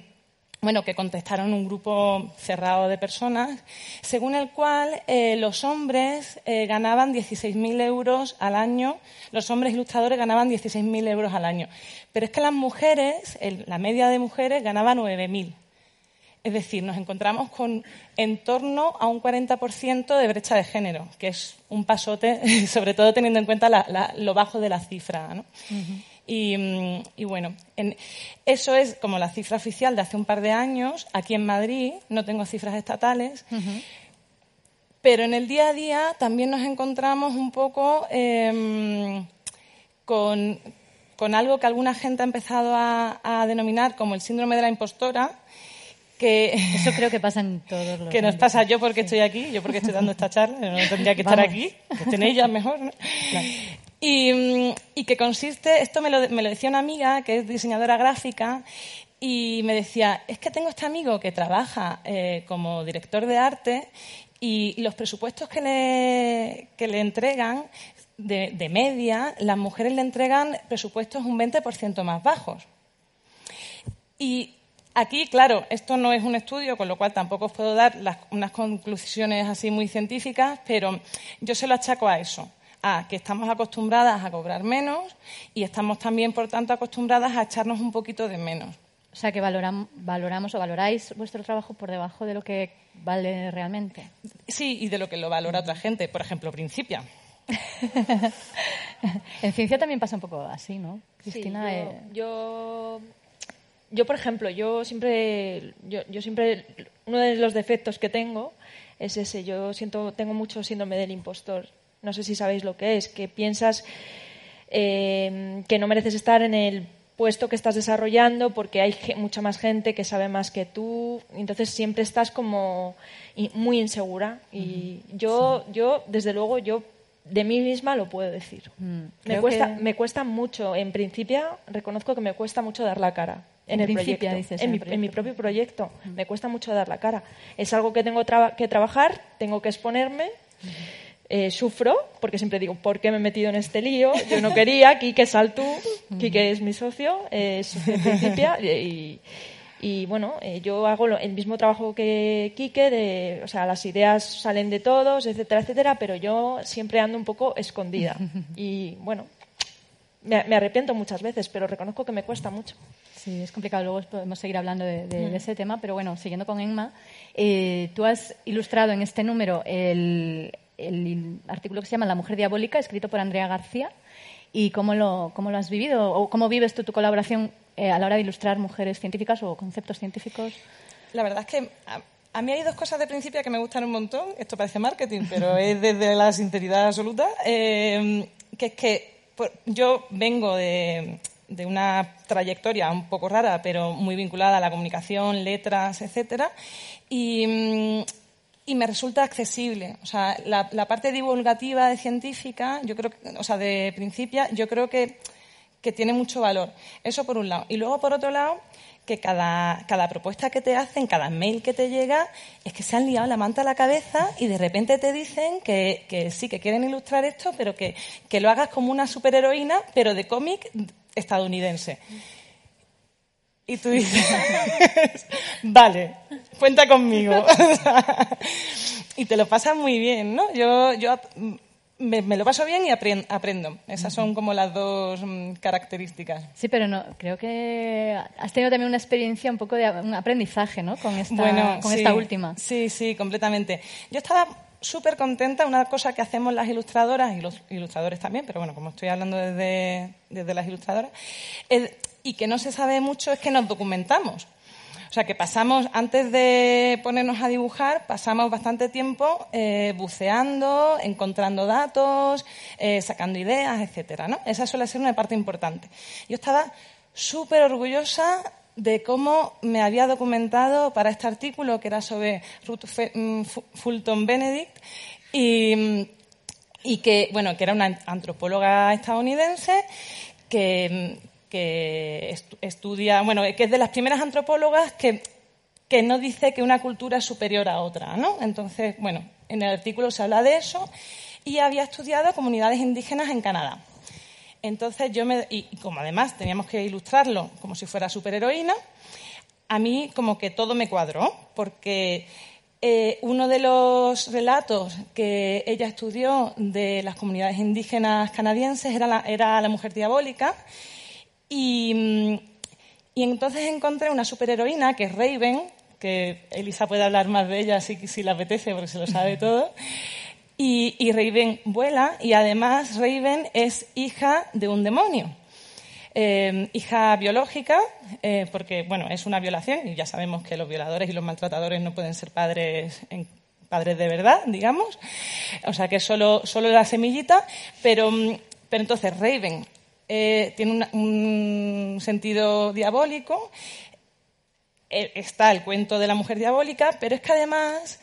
bueno, que contestaron un grupo cerrado de personas, según el cual eh, los hombres eh, ganaban 16.000 euros al año, los hombres ilustradores ganaban 16.000 euros al año. Pero es que las mujeres, la media de mujeres ganaba 9.000. Es decir, nos encontramos con en torno a un 40% de brecha de género, que es un pasote, (laughs) sobre todo teniendo en cuenta lo bajo de la cifra. ¿no? Y bueno, en- eso es como la cifra oficial de hace un par de años. Aquí en Madrid no tengo cifras estatales. Pero en el día a día también nos encontramos un poco em, con, con algo que alguna gente ha empezado a, a denominar como el síndrome de la impostora, que, (laughs) Eso creo que pasa en todos los que nos pasa yo porque estoy aquí, yo porque estoy dando esta charla, no tendría que estar aquí, que estén ellas mejor. ¿no? Y, mm, y que consiste, esto me lo, me lo decía una amiga que es diseñadora gráfica y me decía, es que tengo este amigo que trabaja eh, como director de arte y los presupuestos que le, que le entregan de, de media, las mujeres le entregan presupuestos un 20% más bajos. Y aquí, claro, esto no es un estudio, con lo cual tampoco os puedo dar unas conclusiones así muy científicas, pero yo se lo achaco a eso, a que estamos acostumbradas a cobrar menos y estamos también, por tanto, acostumbradas a echarnos un poquito de menos. O sea, que valoram- valoramos o valoráis vuestro trabajo por debajo de lo que vale realmente. Sí, y de lo que lo valora otra gente, por ejemplo, Principia. (laughs) en ciencia también pasa un poco así, ¿no? Sí, Cristina, yo, eh, yo, yo, por ejemplo, yo siempre, yo, yo siempre, uno de los defectos que tengo es ese. Yo siento, tengo mucho síndrome del impostor. No sé si sabéis lo que es, que piensas eh, que no mereces estar en el puesto que estás desarrollando porque hay mucha más gente que sabe más que tú. Entonces siempre estás como muy insegura. Y yo, yo, desde luego, yo de mí misma lo puedo decir. Me creo cuesta, que- me cuesta mucho, en principio, reconozco que me cuesta mucho dar la cara. En, En el Principia, proyecto, dices, en, mi, en propio proyecto. Me cuesta mucho dar la cara. Es algo que tengo traba- que trabajar, tengo que exponerme. Eh, sufro, porque siempre digo, ¿por qué me he metido en este lío? Yo no quería, Quique, sal tú. Quique es mi socio, es socio Principia, (laughs) y, y, bueno, eh, yo hago lo- el mismo trabajo que Quique, de, o sea, las ideas salen de todos, etcétera, etcétera, pero yo siempre ando un poco escondida. (laughs) Y bueno, me, me arrepiento muchas veces, pero reconozco que me cuesta mucho. Sí, es complicado. Luego podemos seguir hablando de, de- de ese tema, pero bueno, siguiendo con Emma, eh, tú has ilustrado en este número el, el artículo que se llama La mujer diabólica, escrito por Andrea García. ¿Y cómo lo, cómo lo has vivido? ¿O cómo vives tú tu colaboración eh, a la hora de ilustrar mujeres científicas o conceptos científicos? La verdad es que a, mí hay dos cosas de principio que me gustan un montón. Esto parece marketing, pero (laughs) es desde la sinceridad absoluta. eh, que es que por- yo vengo de, de una trayectoria un poco rara, pero muy vinculada a la comunicación, letras, etcétera. Y, mm, y me resulta accesible. O sea, la, parte divulgativa de científica, yo creo, que- o sea, de Principia, yo creo que, que tiene mucho valor. Eso por un lado. Y luego, por otro lado, que cada, cada propuesta que te hacen, cada mail que te llega, es que se han liado la manta a la cabeza y de repente te dicen que, que sí, que quieren ilustrar esto, pero que, que lo hagas como una superheroína, pero de cómic estadounidense. Y tú dices, (laughs) vale, cuenta conmigo. (laughs) y te lo pasas muy bien, ¿no? Yo, yo me, me lo paso bien y aprendo. Esas son como las dos mm, características. Sí, pero no, creo que has tenido también una experiencia un poco de un aprendizaje, ¿no? Con esta, Bueno, con sí, esta última. Sí, sí, completamente. Yo estaba súper contenta, una cosa que hacemos las ilustradoras y los ilustradores también, pero bueno, como estoy hablando desde, desde las ilustradoras, es- y que no se sabe mucho es que nos documentamos. O sea, que pasamos, antes de ponernos a dibujar, pasamos bastante tiempo eh, buceando, encontrando datos, eh, sacando ideas, etcétera. Esa suele ser una parte importante. Yo estaba súper orgullosa de cómo me había documentado para este artículo que era sobre Ruth mm, Fu- Fulton Benedict y, y que, bueno, que era una antropóloga estadounidense que, que estu- estudia, bueno, que es de las primeras antropólogas que, que no dice que una cultura es superior a otra, ¿no? Entonces, bueno, en el artículo se habla de eso y había estudiado comunidades indígenas en Canadá. Entonces yo me, y como además teníamos que ilustrarlo como si fuera superheroína, a mí como que todo me cuadró, porque eh, uno de los relatos que ella estudió de las comunidades indígenas canadienses era la, era la mujer diabólica, y, mm, y entonces encontré una superheroína que es Raven, que Elisa puede hablar más de ella si, si le apetece, porque se lo sabe (laughs) todo. Y, y Raven vuela y además Raven es hija de un demonio. Eh, hija biológica, eh, porque bueno, es una violación y ya sabemos que los violadores y los maltratadores no pueden ser padres, en- padres de verdad, digamos. O sea que es solo, solo la semillita, pero, mm, pero entonces Raven eh, tiene un sentido diabólico eh, está el cuento de la mujer diabólica, pero es que además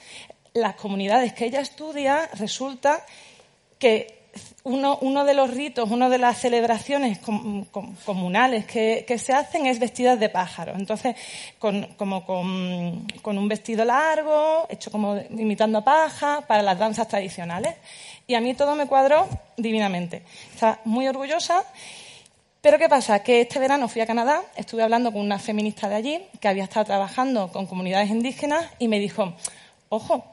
las comunidades que ella estudia resulta que uno, uno de los ritos, una de las celebraciones com- com- comunales que, se hacen es vestidas de pájaro. Entonces, con, como con, con un vestido largo, hecho como imitando a paja, para las danzas tradicionales. Y a mí todo me cuadró divinamente. Estaba muy orgullosa pero ¿qué pasa? Que este verano fui a Canadá, estuve hablando con una feminista de allí que había estado trabajando con comunidades indígenas y me dijo, ojo,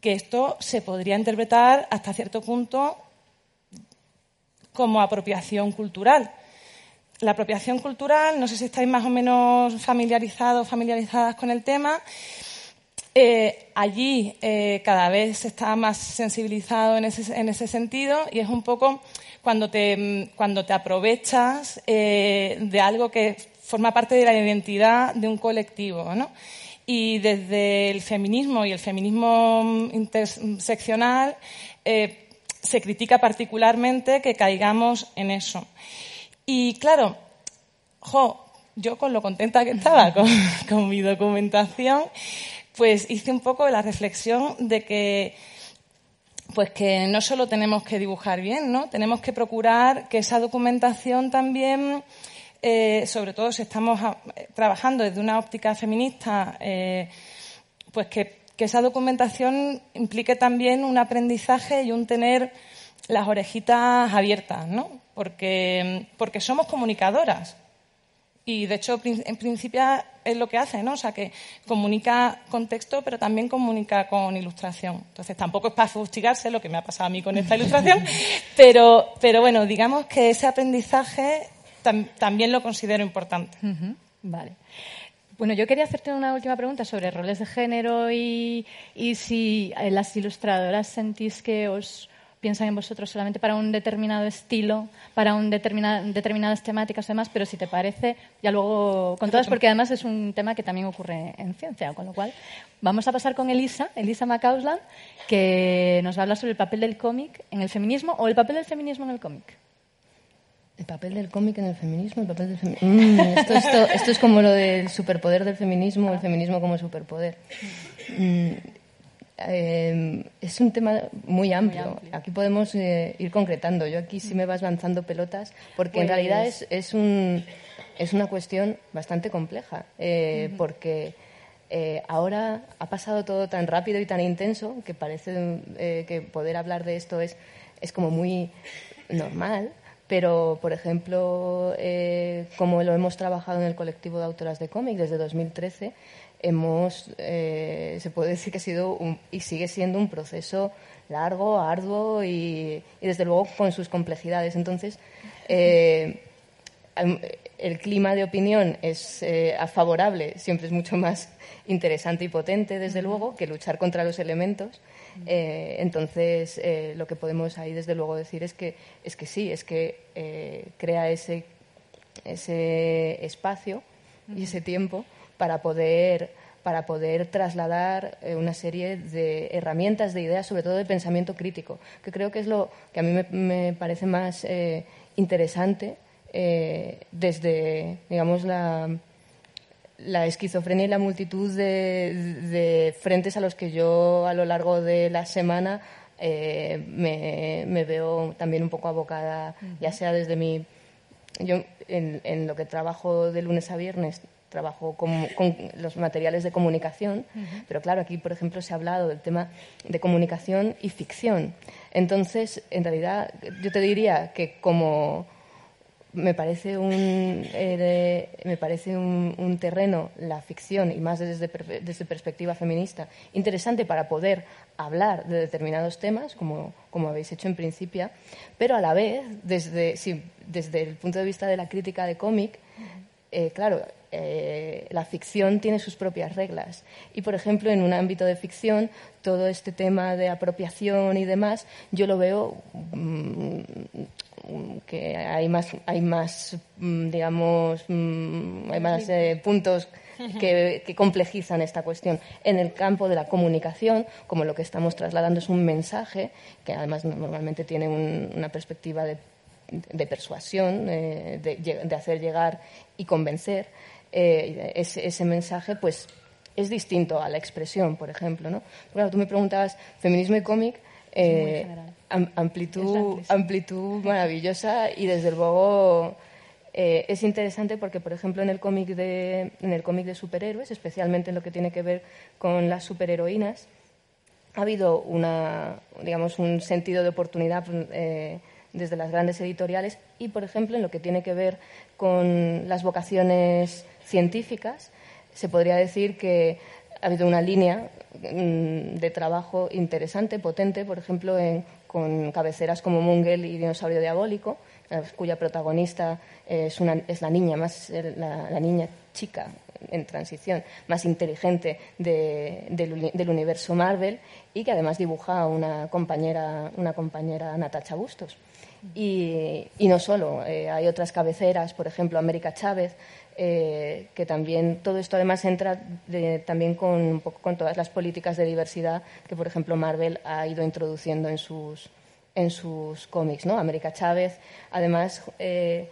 que esto se podría interpretar hasta cierto punto como apropiación cultural. La apropiación cultural, no sé si estáis más o menos familiarizados, familiarizadas con el tema, eh, allí eh, cada vez se está más sensibilizado en ese, en ese sentido y es un poco cuando te, cuando te aprovechas eh, de algo que forma parte de la identidad de un colectivo. ¿no? Y desde el feminismo y el feminismo interseccional se critica particularmente que caigamos en eso. Y claro, jo, yo con lo contenta que estaba con, (laughs) con mi documentación, pues hice un poco la reflexión de que pues que no solo tenemos que dibujar bien, ¿no? Tenemos que procurar que esa documentación también, eh, sobre todo si estamos a- trabajando desde una óptica feminista, eh, pues que, que esa documentación implique también un aprendizaje y un tener las orejitas abiertas, ¿no? Porque, porque somos comunicadoras. Y de hecho, en principio es lo que hace, ¿no? O sea, que comunica con texto, pero también comunica con ilustración. Entonces, tampoco es para fustigarse lo que me ha pasado a mí con esta ilustración, (laughs) pero, pero bueno, digamos que ese aprendizaje tam- también lo considero importante. Vale. Bueno, yo quería hacerte una última pregunta sobre roles de género y, y si las ilustradoras sentís que os piensan en vosotros solamente para un determinado estilo, para un determina- determinadas temáticas y demás, pero si te parece, ya luego con todas, porque además es un tema que también ocurre en ciencia, con lo cual vamos a pasar con Elisa, Elisa McCausland, que nos va a hablar sobre el papel del cómic en el feminismo o el papel del feminismo en el cómic. El papel del cómic en el feminismo, el papel del femi- Mm, esto es como lo del superpoder del feminismo, el feminismo como superpoder. Mm, eh, es un tema muy amplio. amplio. Aquí podemos eh, ir concretando. Yo aquí sí me vas lanzando pelotas, porque en realidad es, es, un, es una cuestión bastante compleja, eh, porque eh, ahora ha pasado todo tan rápido y tan intenso que parece que poder hablar de esto es, es como muy normal. Pero, por ejemplo, como lo hemos trabajado en el colectivo de autoras de cómic desde 2013, hemos, eh, se puede decir que ha sido un- y sigue siendo un proceso largo, arduo y, y desde luego con sus complejidades. Entonces, eh, el clima de opinión es eh, favorable, siempre es mucho más interesante y potente, desde luego, que luchar contra los elementos. Eh, entonces, eh, lo que podemos ahí, desde luego, decir es que, es que sí, es que crea ese, ese espacio y ese tiempo para poder para poder trasladar eh, una serie de herramientas, de ideas, sobre todo de pensamiento crítico, que creo que es lo que a mí me, me parece más eh, interesante eh, desde, digamos, la, la esquizofrenia y la multitud de, de frentes a los que yo a lo largo de la semana eh, me, me veo también un poco abocada, ya sea desde mi... Yo en, en lo que trabajo de lunes a viernes trabajo con, con los materiales de comunicación, pero claro, aquí, por ejemplo, se ha hablado del tema de comunicación y ficción. Entonces, en realidad, yo te diría que como me parece un, eh, me parece un, un terreno, la ficción, y más desde, desde perspectiva feminista, interesante para poder hablar de determinados temas, como, como habéis hecho en principio, pero a la vez, desde, sí, desde el punto de vista de la crítica de cómic, eh, claro, eh, la ficción tiene sus propias reglas. Y, por ejemplo, en un ámbito de ficción, todo este tema de apropiación y demás, yo lo veo mm, que hay más, hay más mm, digamos, mm, hay más eh, puntos (laughs) que, que complejizan esta cuestión. En el campo de la comunicación, como lo que estamos trasladando es un mensaje, que además normalmente tiene un- una perspectiva de, de persuasión, eh, de hacer llegar y convencer, eh, ese, ese mensaje pues es distinto a la expresión, por ejemplo. ¿no? Claro, tú me preguntabas feminismo y cómic. eh, am- amplitud, amplitud maravillosa y desde luego eh, es interesante porque, por ejemplo, en el cómic de en el cómic de superhéroes, especialmente en lo que tiene que ver con las superheroínas, ha habido una, digamos, un sentido de oportunidad eh, desde las grandes editoriales y, por ejemplo, en lo que tiene que ver con las vocaciones científicas, se podría decir que ha habido una línea mm, de trabajo interesante, potente, por ejemplo, con cabeceras como Mungel y Dinosaurio Diabólico, eh, cuya protagonista es, la niña más la, niña chica en transición más inteligente de- del, uni- del universo Marvel y que además dibuja a una compañera una compañera Natacha Bustos. Y, y no solo eh, hay otras cabeceras por ejemplo América Chávez eh, que también todo esto además entra también con un poco con todas las políticas de diversidad que por ejemplo Marvel ha ido introduciendo en sus en sus cómics no América Chávez además eh,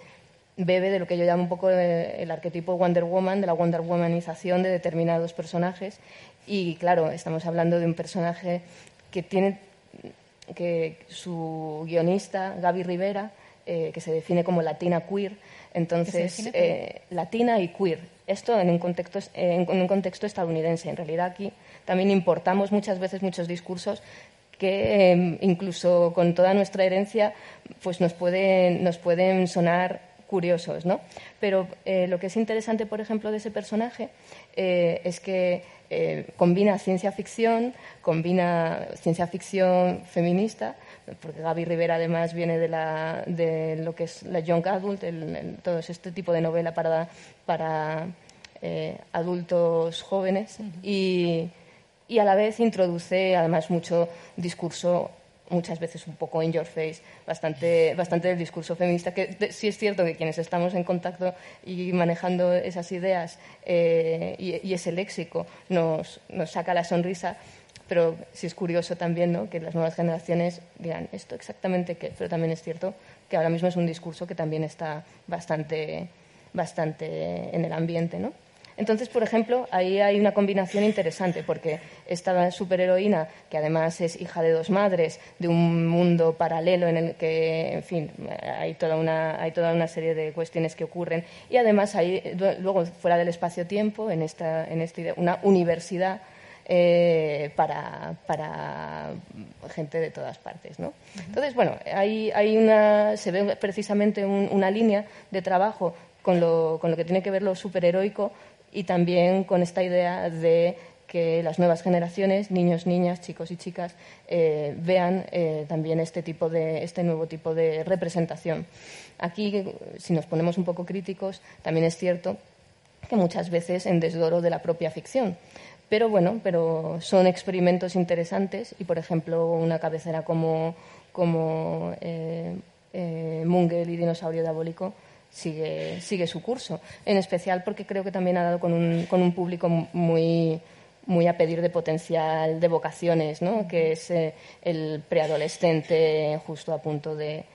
bebe de lo que yo llamo un poco eh, el arquetipo Wonder Woman, de la Wonder Womanización de determinados personajes. Y claro, estamos hablando de un personaje que tiene que su guionista, Gaby Rivera, que se define como latina queer, entonces eh, latina y queer. Esto en un contexto en un contexto estadounidense. En realidad aquí también importamos muchas veces muchos discursos que eh, incluso con toda nuestra herencia pues nos pueden, nos pueden sonar curiosos, ¿no? Pero eh, lo que es interesante, por ejemplo, de ese personaje eh, es que eh, combina ciencia ficción, combina ciencia ficción feminista, porque Gaby Rivera además viene de, la, de lo que es la young adult, el- todo este tipo de novela para, para eh, adultos jóvenes y, a la vez introduce además mucho discurso muchas veces un poco in your face, bastante, bastante del discurso feminista, que sí es cierto que quienes estamos en contacto y manejando esas ideas eh, y, y ese léxico nos, nos saca la sonrisa, pero sí es curioso también ¿no? que las nuevas generaciones digan esto exactamente qué, pero también es cierto que ahora mismo es un discurso que también está bastante, bastante en el ambiente, ¿no? Entonces, por ejemplo, ahí hay una combinación interesante, porque esta superheroína, que además es hija de dos madres, de un mundo paralelo en el que, en fin, hay toda una, hay toda una serie de cuestiones que ocurren, y además hay, luego, fuera del espacio-tiempo, en esta, en esta una universidad eh, para, para, gente de todas partes. ¿no? Entonces, bueno, hay, hay una, se ve precisamente una línea de trabajo con lo, con lo que tiene que ver lo superheroico y también con esta idea de que las nuevas generaciones, niños, niñas, chicos y chicas, eh, vean eh, también este, tipo de, este nuevo tipo de representación. Aquí, si nos ponemos un poco críticos, también es cierto que muchas veces en desdoro de la propia ficción. Pero bueno, pero son experimentos interesantes y, por ejemplo, una cabecera como, como eh, Mungel y Dinosaurio Diabólico sigue, sigue su curso. En especial porque creo que también ha dado con un, con un público muy, muy a pedir de potencial de vocaciones, ¿no? que es eh, el preadolescente justo a punto de,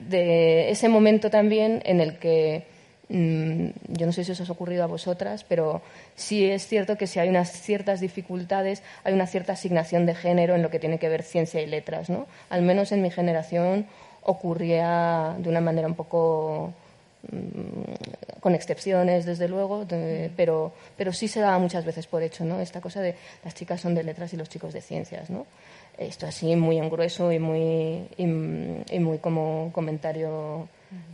de ese momento también en el que yo no sé si os ha ocurrido a vosotras, pero sí es cierto que si hay unas ciertas dificultades, hay una cierta asignación de género en lo que tiene que ver ciencia y letras. ¿no? Al menos en mi generación ocurría de una manera un poco Mm, con excepciones, desde luego, pero, pero sí se daba muchas veces por hecho, ¿no? Esta cosa de las chicas son de letras y los chicos de ciencias, ¿no? Esto así muy en grueso y muy, y, muy como comentario,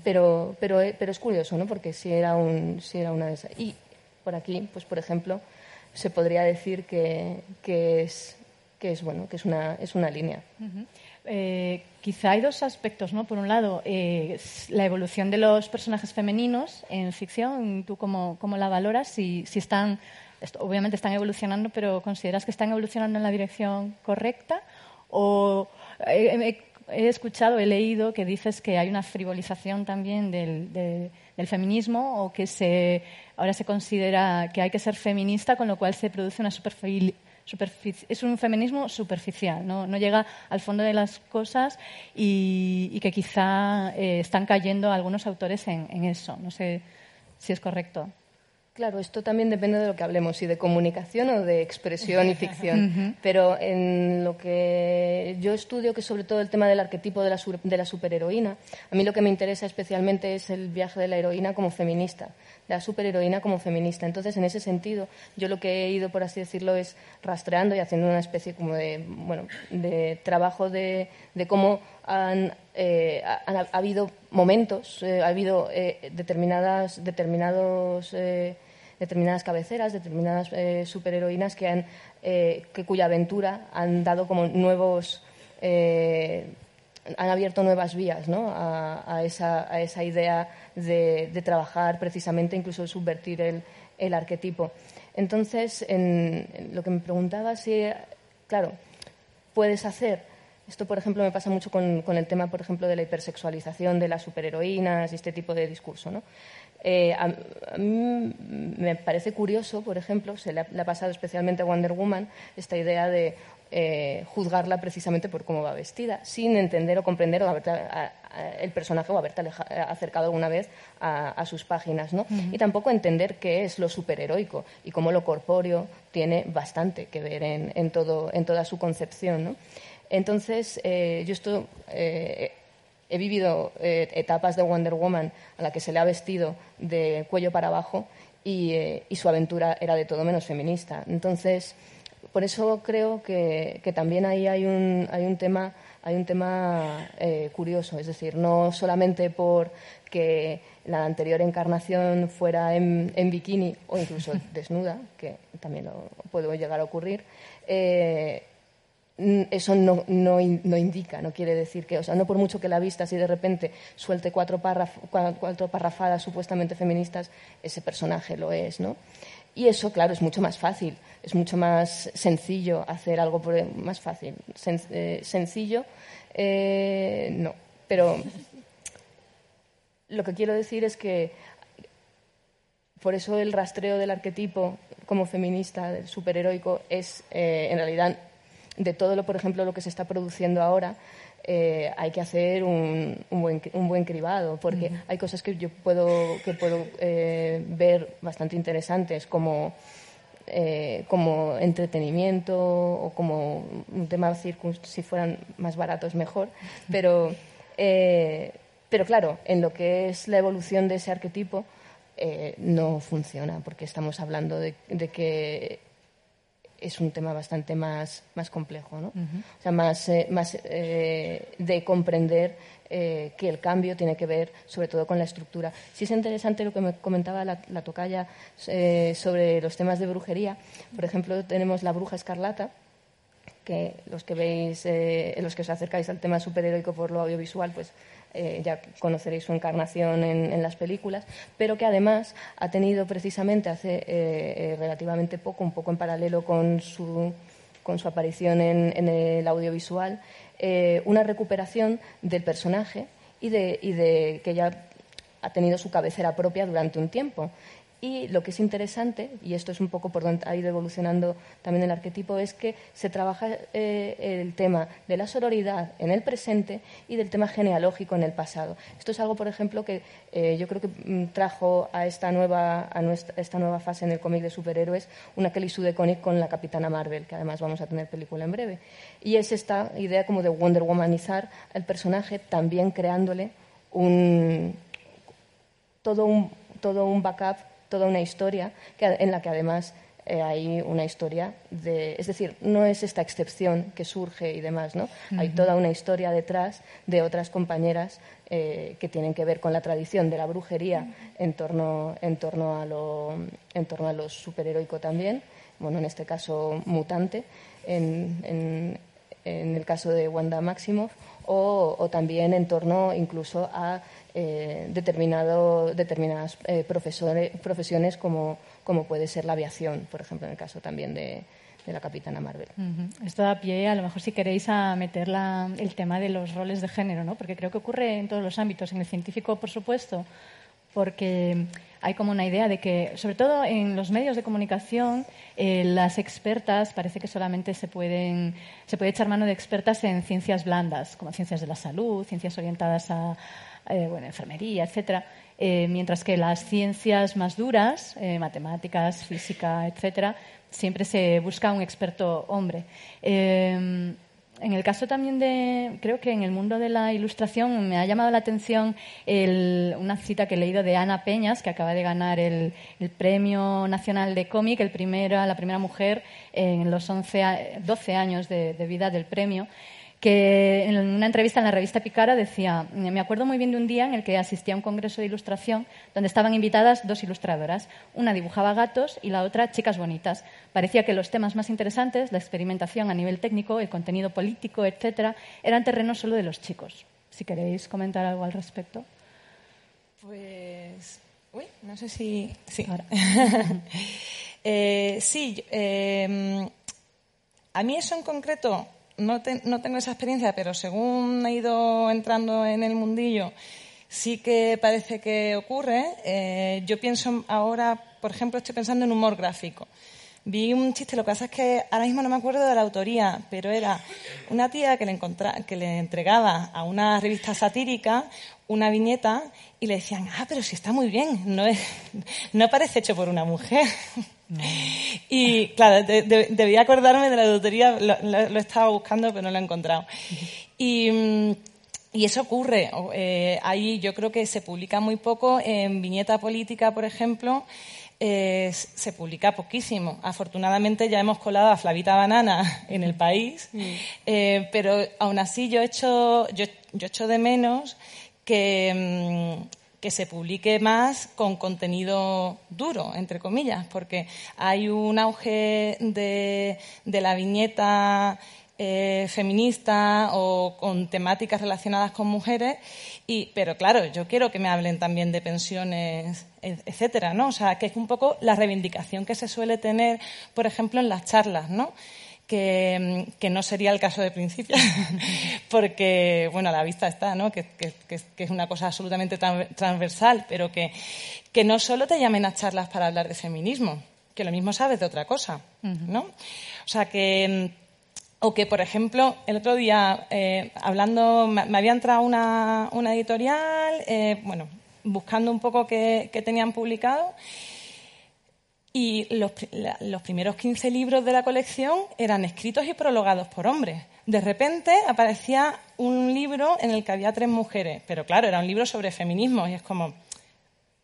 pero, pero, pero es curioso, ¿no? Porque sí era, un, sí era una de esas. Y por aquí, pues por ejemplo, se podría decir que, que es, que es, bueno, que es una, es una línea. Eh, quizá hay dos aspectos, ¿no? Por un lado, eh, la evolución de los personajes femeninos en ficción, ¿tú cómo, cómo la valoras? Si, si están, obviamente están evolucionando, pero ¿consideras que están evolucionando en la dirección correcta? ¿O he, escuchado, he leído que dices que hay una frivolización también del, del feminismo o que se, ahora se considera que hay que ser feminista, con lo cual se produce una superficialidad es un feminismo superficial, no, llega al fondo de las cosas y, que quizá eh, están cayendo algunos autores en, eso. No sé si es correcto. Claro, esto también depende de lo que hablemos, si de comunicación o de expresión y ficción. (laughs) Pero en lo que yo estudio, que es sobre todo el tema del arquetipo de la, de la superheroína, a mí lo que me interesa especialmente es el viaje de la heroína como feminista, la superheroína como feminista. Entonces, en ese sentido, yo lo que he ido, por así decirlo, es rastreando y haciendo una especie como de, bueno, de trabajo de, de cómo han, eh, ha, habido momentos, eh, ha habido eh, determinadas, determinados determinadas cabeceras, determinadas eh, superheroínas que han, eh, que cuya aventura han dado como nuevos eh, han abierto nuevas vías ¿no? a, esa, a, esa, idea de, trabajar precisamente, incluso subvertir el, arquetipo. Entonces, en, lo que me preguntaba, si, claro, puedes hacer, esto por ejemplo me pasa mucho con, con, el tema, por ejemplo, de la hipersexualización de las superheroínas y este tipo de discurso, ¿no? Eh, a, mí me parece curioso, por ejemplo, se le ha, pasado especialmente a Wonder Woman esta idea de eh, juzgarla precisamente por cómo va vestida, sin entender o comprender o el personaje o haberte acercado alguna vez a, sus páginas, ¿no? Y tampoco entender qué es lo superheroico y cómo lo corpóreo tiene bastante que ver en, todo, en toda su concepción, ¿no? Entonces, eh, yo esto he vivido eh, etapas de Wonder Woman a la que se le ha vestido de cuello para abajo y, eh, su aventura era de todo menos feminista. Entonces, por eso creo que, también ahí hay un, tema, eh, curioso, es decir, no solamente por que la anterior encarnación fuera en, bikini o incluso (laughs) desnuda, que también lo, puede llegar a ocurrir, eso no, no, indica, no quiere decir que, o sea, no por mucho que la vista si de repente suelte cuatro, cuatro parrafadas supuestamente feministas, ese personaje lo es, ¿no? Y eso, claro, es mucho más fácil, es mucho más sencillo hacer algo por, más fácil. Eh, sencillo, eh, no. Pero lo que quiero decir es que por eso el rastreo del arquetipo como feminista, del superheroico, es eh, en realidad de todo lo, por ejemplo, lo que se está produciendo ahora, eh, hay que hacer un, un, buen, un buen cribado, porque hay cosas que yo puedo, que puedo eh, ver bastante interesantes, como, eh, como entretenimiento o como un tema si fueran más baratos mejor, pero, eh, pero claro, en lo que es la evolución de ese arquetipo no funciona, porque estamos hablando de, de que es un tema bastante más, más complejo, ¿no? O sea, más, eh, más eh, de comprender eh, que el cambio tiene que ver sobre todo con la estructura. Sí es interesante lo que me comentaba la, la tocaya eh, sobre los temas de brujería. Por ejemplo, tenemos la bruja escarlata, que los que veis, eh, los que os acercáis al tema superheroico por lo audiovisual, pues eh, ya conoceréis su encarnación en, en las películas, pero que además ha tenido precisamente hace eh, eh, relativamente poco, un poco en paralelo con su, con su aparición en, el audiovisual, una recuperación del personaje y de, y de que ya ha tenido su cabecera propia durante un tiempo. Y lo que es interesante, y esto es un poco por donde ha ido evolucionando también el arquetipo, es que se trabaja eh, el tema de la sororidad en el presente y del tema genealógico en el pasado. Esto es algo, por ejemplo, que eh, yo creo que mm, trajo a esta nueva, a nuestra, esta nueva fase en el cómic de superhéroes una Kelly Sue DeConnick con la Capitana Marvel, que además vamos a tener película en breve. Y es esta idea como de Wonder Womanizar al personaje, también creándole un, todo un, todo un backup, toda una historia que, en la que además eh, hay una historia de. Es decir, no es esta excepción que surge y demás, ¿no? Hay toda una historia detrás de otras compañeras eh, que tienen que ver con la tradición de la brujería en torno, en torno, a, lo, en torno a lo superheroico también. Bueno, en este caso, mutante. En, en, en el caso de Wanda Maximoff, o, o también en torno incluso a eh, determinado, determinadas eh, profesiones como, como puede ser la aviación, por ejemplo, en el caso también de, de la Capitana Marvel. Esto da pie, a lo mejor si queréis, a meter la- el tema de los roles de género, ¿no? Porque creo que ocurre en todos los ámbitos, en el científico, por supuesto, porque hay como una idea de que, sobre todo en los medios de comunicación, eh, las expertas parece que solamente se pueden se puede echar mano de expertas en ciencias blandas, como ciencias de la salud, ciencias orientadas a eh, bueno, enfermería, etcétera, eh, mientras que las ciencias más duras, eh, matemáticas, física, etcétera, siempre se busca un experto hombre. En el caso también de, creo que en el mundo de la ilustración me ha llamado la atención el- una cita que he leído de Ana Peñas, que acaba de ganar el, Premio Nacional de Cómic, el primera, la primera mujer en los 11, a- 12 años de vida del premio, que en una entrevista en la revista Picara decía, me acuerdo muy bien de un día en el que asistí a un congreso de ilustración donde estaban invitadas dos ilustradoras. Una dibujaba gatos y la otra chicas bonitas. Parecía que los temas más interesantes, la experimentación a nivel técnico, el contenido político, etcétera, eran terreno solo de los chicos. Si queréis comentar algo al respecto. Pues. Uy, no sé si. Sí. (laughs) Eh, sí, eh, a mí eso en concreto no, no tengo esa experiencia, pero según he ido entrando en el mundillo, sí que parece que ocurre. Eh, yo pienso ahora, por ejemplo, estoy pensando en humor gráfico. Vi un chiste, lo que pasa es que ahora mismo no me acuerdo de la autoría, pero era una tía que le, que le entregaba a una revista satírica una viñeta y le decían, ah, pero si está muy bien, no, es, no parece hecho por una mujer. (laughs) Y claro, de- de- debía acordarme de la autoría, lo, lo- lo estaba buscando, pero no lo he encontrado. Y, mm, y eso ocurre. Eh, ahí yo creo que se publica muy poco. En Viñeta Política, por ejemplo, eh, se publica poquísimo. Afortunadamente ya hemos colado a Flavita Banana (laughs) en el país, eh, pero aún así yo echo, yo, yo echo de menos que, mm, que se publique más con contenido duro, entre comillas, porque hay un auge de, la viñeta eh, feminista o con temáticas relacionadas con mujeres, y, pero claro, yo quiero que me hablen también de pensiones, etcétera, ¿no? O sea, que es un poco la reivindicación que se suele tener, por ejemplo, en las charlas, ¿no? Que, que no sería el caso de principio, (laughs) porque, bueno, a la vista está, ¿no? Que, que- es una cosa absolutamente tran- transversal, pero que, que no solo te llamen a charlas para hablar de feminismo, que lo mismo sabes de otra cosa, ¿no? O sea, que, O que, por ejemplo, el otro día, eh, hablando, me, me había entrado una, una editorial, eh, bueno, buscando un poco qué, qué tenían publicado, y los, los primeros 15 libros de la colección eran escritos y prologados por hombres. De repente aparecía un libro en el que había tres mujeres, pero claro, era un libro sobre feminismo, y es como,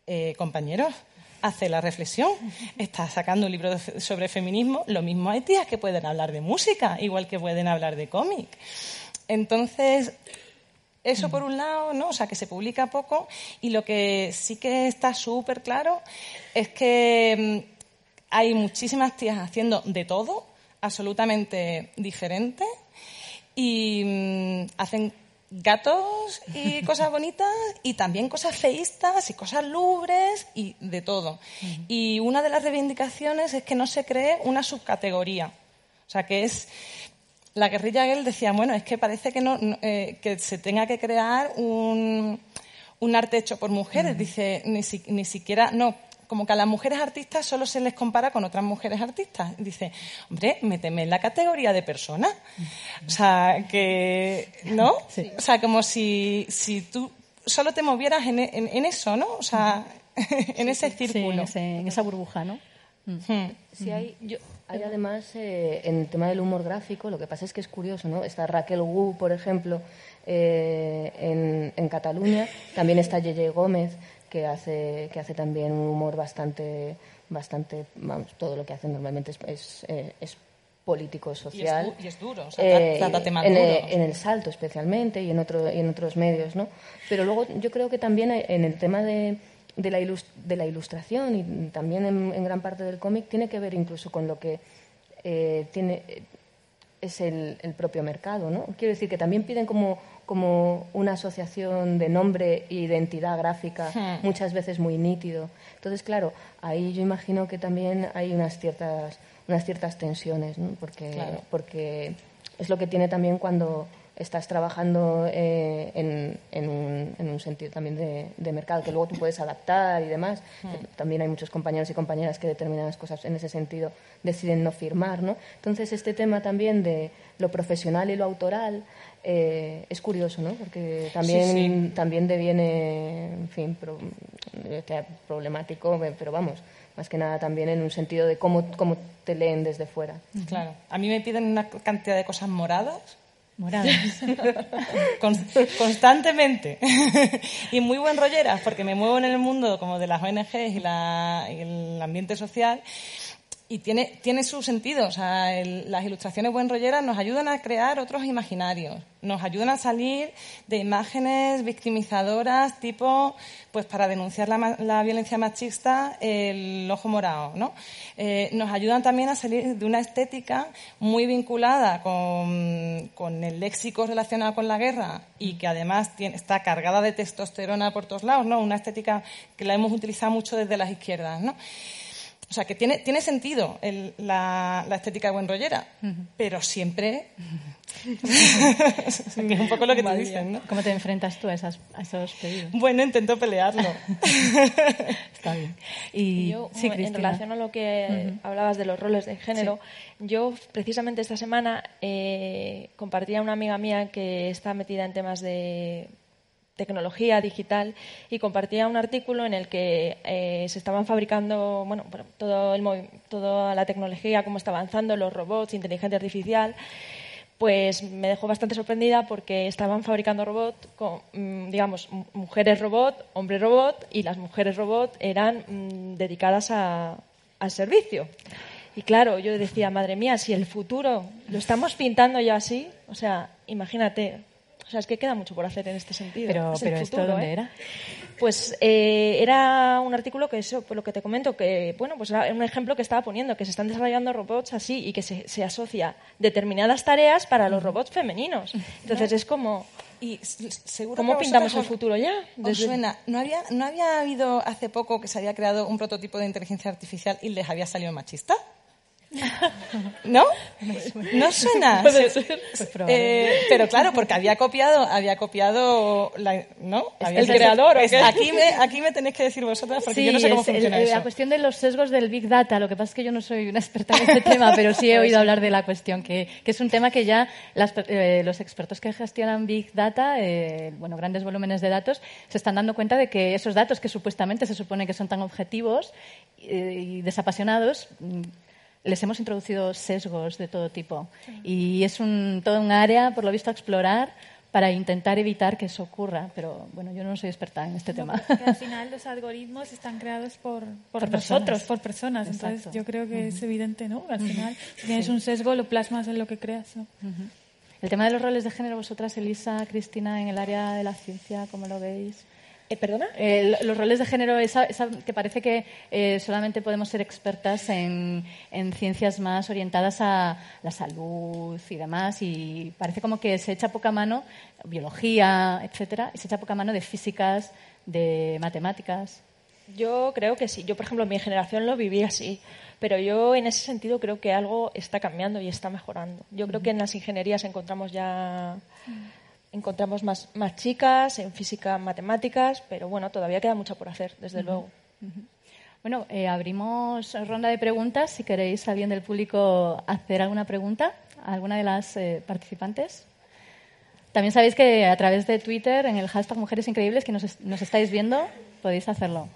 eh, compañeros, hace la reflexión, está sacando un libro sobre feminismo, lo mismo hay tías que pueden hablar de música, igual que pueden hablar de cómic. Entonces, eso por un lado, ¿no? O sea, que se publica poco y lo que sí que está súper claro es que mm, hay muchísimas tías haciendo de todo, absolutamente diferente y mm, hacen gatos y (laughs) cosas bonitas y también cosas feístas y cosas lubres y de todo. Y una de las reivindicaciones es que no se cree una subcategoría. O sea, que es la guerrilla Gel decía, bueno, es que parece que, no, no, eh, que se tenga que crear un, un arte hecho por mujeres. Dice, ni, si- ni siquiera, no, como que a las mujeres artistas solo se les compara con otras mujeres artistas. Dice, hombre, méteme en la categoría de persona. O sea, que, ¿no? O sea, como si, si tú solo te movieras en, en- en eso, ¿no? O sea, (laughs) en ese Sí, círculo. en, ese- en esa burbuja, ¿no? Hmm. Sí, hay, yo- hay además eh, en el tema del humor gráfico, lo que pasa es que es curioso, ¿no? Está Raquel Wu, por ejemplo, eh, en, en Cataluña, también está Yeye Gómez, que hace, que hace también un humor bastante, bastante, vamos, todo lo que hace normalmente es, es, eh, es político, social. y es duro, o sea, Eh, trata temas en, duros. en el salto especialmente y en, otro, y en otros medios, ¿no? Pero luego yo creo que también hay- en el tema de, de, la, ilus- de la ilustración y también en, en gran parte del cómic tiene que ver incluso con lo que eh, tiene eh, es el, el propio mercado, ¿no? Quiero decir que también piden como, como una asociación de nombre e identidad gráfica, muchas veces muy nítido. Entonces, claro, ahí yo imagino que también hay unas ciertas, unas ciertas tensiones, ¿no? Porque, Claro. porque es lo que tiene también cuando estás trabajando eh, en, en un, en un sentido también de, de mercado, que luego tú puedes adaptar y demás. También hay muchos compañeros y compañeras que determinadas cosas en ese sentido deciden no firmar, ¿no? Entonces, este tema también de lo profesional y lo autoral eh, es curioso, ¿no? Porque también, Sí, sí. también deviene, en fin, pro- que problemático, eh, pero vamos, más que nada también en un sentido de cómo, cómo te leen desde fuera. Claro. A mí me piden una cantidad de cosas moradas. Moradas. (laughs) Con- constantemente. (laughs) y muy buen rolleras, porque me muevo en el mundo como de las ONGs y, la- y el ambiente social. Y tiene, tiene su sentido. O sea, el- las ilustraciones buen rolleras nos ayudan a crear otros imaginarios. Nos ayudan a salir de imágenes victimizadoras, tipo, pues para denunciar la, la violencia machista, el ojo morado, ¿no? Eh, nos ayudan también a salir de una estética muy vinculada con, con el léxico relacionado con la guerra y que además tiene- está cargada de testosterona por todos lados, ¿no? Una estética que la hemos utilizado mucho desde las izquierdas, ¿no? O sea, que tiene, tiene sentido el- la, la estética buen rollera, pero siempre... que (laughs) (laughs) es un poco lo que te dicen. ¿no? ¿Cómo te enfrentas tú a, esas, a esos pedidos? Bueno, intento pelearlo. (laughs) Está bien. Y Yo, sí, en relación a lo que hablabas de los roles de género, yo precisamente esta semana eh, compartía una amiga mía que está metida en temas de tecnología digital y compartía un artículo en el que eh, se estaban fabricando bueno, todo el toda la tecnología, cómo está avanzando, los robots, inteligencia artificial pues me dejó bastante sorprendida porque estaban fabricando robots con, mm, digamos, mujeres robot, hombre robot, y las mujeres robot eran mm, dedicadas a- al servicio. Y claro, yo decía, madre mía, si el futuro lo estamos pintando ya así, o sea, imagínate. O sea, es que queda mucho por hacer en este sentido. Pero, Es pero ¿esto futuro, dónde ¿eh? era? Pues eh, era un artículo que eso, por lo que te comento, que bueno, pues era un ejemplo que estaba poniendo, que se están desarrollando robots así y que se, se asocia determinadas tareas para los robots femeninos. Entonces es como, Y seguro ¿cómo que pintamos el futuro ya? ¿Os Desde- suena? ¿No había, ¿No había habido hace poco que se había creado un prototipo de inteligencia artificial y les había salido machista? ¿No? ¿No suena? (laughs) Puede Se- ser. Pues eh, probablemente. pero claro, porque había copiado, había copiado, la- ¿no? Había- el creador, aquí, me, aquí me tenéis que decir vosotras porque yo no sé cómo es funciona eh, eso. la cuestión de los sesgos del Big Data. Lo que pasa es que yo no soy una experta en este tema, pero sí he oído hablar de la cuestión, que, que es un tema que ya las eh, los expertos que gestionan Big Data, eh, bueno, grandes volúmenes de datos, se están dando cuenta de que esos datos que supuestamente se supone que son tan objetivos y desapasionados, les hemos introducido sesgos de todo tipo. Y es un, todo un área, por lo visto, a explorar para intentar evitar que eso ocurra. Pero bueno, yo no soy experta en este tema. Porque al (laughs) final los algoritmos están creados por, por, Por nosotros, personas. por personas. Entonces yo creo que es evidente, ¿no? Al final, si tienes un sesgo, lo plasmas en lo que creas, ¿no? El tema de los roles de género, vosotras, Elisa, Cristina, en el área de la ciencia, ¿cómo lo veis? Eh, ¿Perdona? Eh, lo- los roles de género, esa, esa que parece que eh, solamente podemos ser expertas en, en ciencias más orientadas a la salud y demás, y parece como que se echa poca mano, biología, etcétera, y se echa poca mano de físicas, de matemáticas. Yo creo que sí. Yo, por ejemplo, en mi generación lo viví así. Pero yo, en ese sentido, creo que algo está cambiando y está mejorando. Yo creo que en las ingenierías encontramos ya encontramos más, más chicas, en física, matemáticas, pero bueno, todavía queda mucho por hacer, desde luego. Bueno, eh, abrimos ronda de preguntas. Si queréis alguien del público hacer alguna pregunta a alguna de las eh, participantes. También sabéis que a través de Twitter, en el hashtag Mujeres Increíbles, que nos, nos estáis viendo, podéis hacerlo.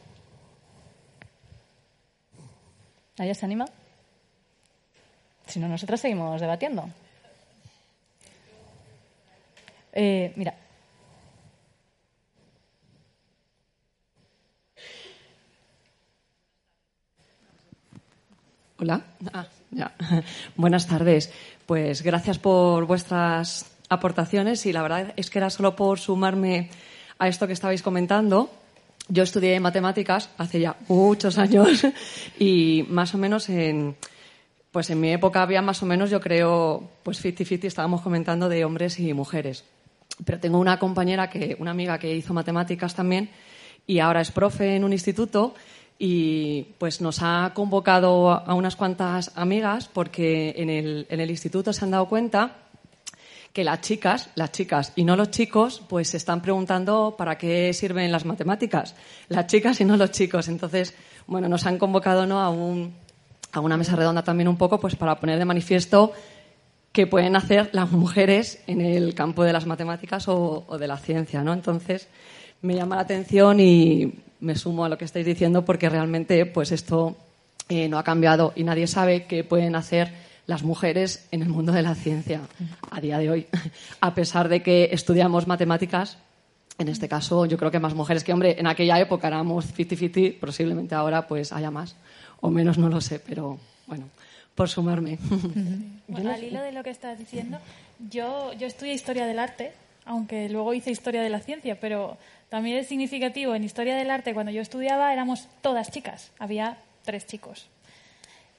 ¿Nadie se anima? Si no, nosotros seguimos debatiendo. Eh, mira, Hola. Ah, ya. (laughs) Buenas tardes. Pues gracias por vuestras aportaciones y la verdad es que era solo por sumarme a esto que estabais comentando. Yo estudié matemáticas hace ya muchos (laughs) años y más o menos en pues en mi época había más o menos, yo creo, pues 50-50 estábamos comentando de hombres y mujeres. Pero tengo una compañera que, una amiga que hizo matemáticas también y ahora es profe en un instituto y pues nos ha convocado a unas cuantas amigas porque en el, en el instituto se han dado cuenta que las chicas, las chicas y no los chicos, pues se están preguntando para qué sirven las matemáticas, las chicas y no los chicos. Entonces, bueno, nos han convocado ¿no? a, un, a una mesa redonda también un poco pues para poner de manifiesto qué pueden hacer las mujeres en el campo de las matemáticas o, o de la ciencia, ¿no? Entonces, me llama la atención y me sumo a lo que estáis diciendo porque realmente pues esto eh, no ha cambiado y nadie sabe qué pueden hacer las mujeres en el mundo de la ciencia a día de hoy. (laughs) A pesar de que estudiamos matemáticas, en este caso yo creo que más mujeres que hombre, en aquella época éramos 50-50, posiblemente ahora pues haya más o menos, no lo sé, pero bueno, por sumarme. (laughs) Bueno, al hilo de lo que estás diciendo, yo, yo estudié historia del arte, aunque luego hice historia de la ciencia, pero también es significativo, en historia del arte, cuando yo estudiaba, éramos todas chicas, había tres chicos.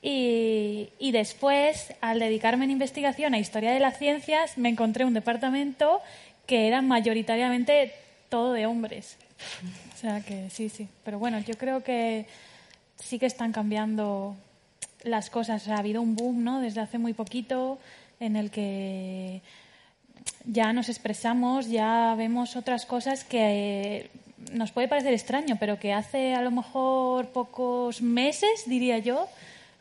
Y, y después, al dedicarme en investigación a historia de las ciencias, me encontré un departamento que era mayoritariamente todo de hombres. O sea que sí, sí. Pero bueno, yo creo que sí que están cambiando las cosas. O sea, ha habido un boom, ¿no? Desde hace muy poquito en el que ya nos expresamos, ya vemos otras cosas que nos puede parecer extraño, pero que hace a lo mejor pocos meses, diría yo,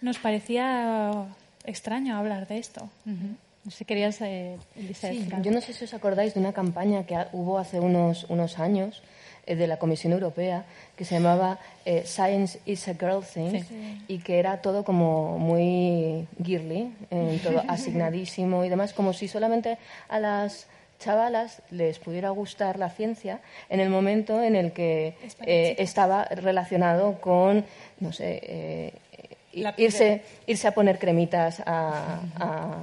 nos parecía extraño hablar de esto. no sé, querías, eh, Elisa, Sí, yo no sé si os acordáis de una campaña que hubo hace unos, unos años eh, de la Comisión Europea que se llamaba eh, Science is a Girl Thing y que era todo como muy girly, eh, (laughs) todo asignadísimo y demás, como si solamente a las chavalas les pudiera gustar la ciencia en el momento en el que eh, estaba relacionado con, no sé, eh, irse, irse a poner cremitas a- a,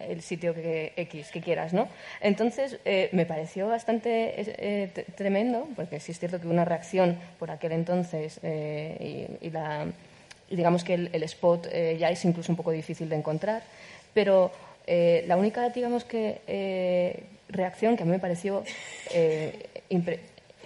el sitio que, X que quieras, ¿no? Entonces, eh, me pareció bastante eh, t- tremendo, porque sí es cierto que una reacción por aquel entonces eh, y, la, digamos que el, spot eh, ya es incluso un poco difícil de encontrar, pero eh, la única, digamos que, eh, reacción que a mí me pareció eh,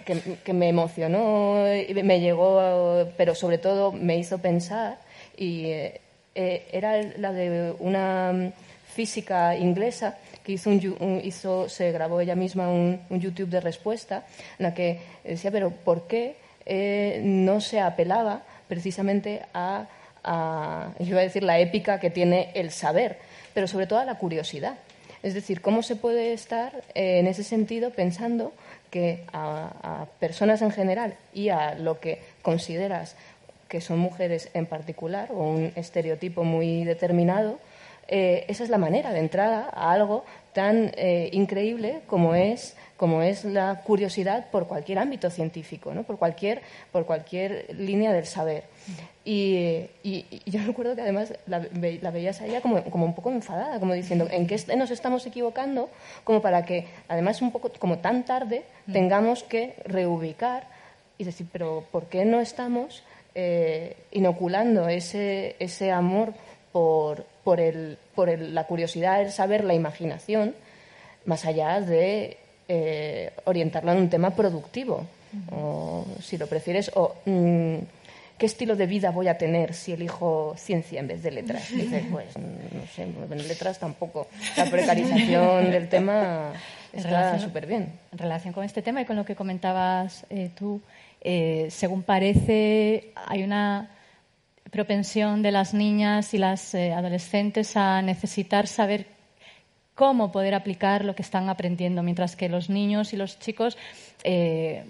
que, que me emocionó y me llegó, pero sobre todo me hizo pensar y... eh, eh, era la de una física inglesa que hizo, un, un- hizo se grabó ella misma un, un YouTube de respuesta en la que decía, pero ¿por qué eh, no se apelaba precisamente a, iba a decir, la épica que tiene el saber, pero sobre todo a la curiosidad? Es decir, ¿cómo se puede estar eh, en ese sentido pensando que a personas en general y a lo que consideras que son mujeres en particular o un estereotipo muy determinado, eh, esa es la manera de entrada a algo tan eh, increíble como es, como es la curiosidad por cualquier ámbito científico, ¿no? por, cualquier, por cualquier línea del saber. Y, y- y yo (laughs) recuerdo que además la, la veías a ella como, como un poco enfadada, como diciendo, ¿en qué nos estamos equivocando? Como para que, además, un poco como tan tarde, tengamos que reubicar y decir, pero ¿por qué no estamos eh, inoculando ese, ese amor por, por, el, por el- la curiosidad, el saber, la imaginación, más allá de eh, orientarlo en un tema productivo? O, si lo prefieres, o mm, ¿qué estilo de vida voy a tener si elijo ciencia en vez de letras? (laughs) Dices, pues no sé, en letras tampoco. La precarización del tema (laughs) está súper bien. En relación con este tema y con lo que comentabas eh, tú, eh, según parece, hay una propensión de las niñas y las eh, adolescentes a necesitar saber cómo poder aplicar lo que están aprendiendo, mientras que los niños y los chicos, eh,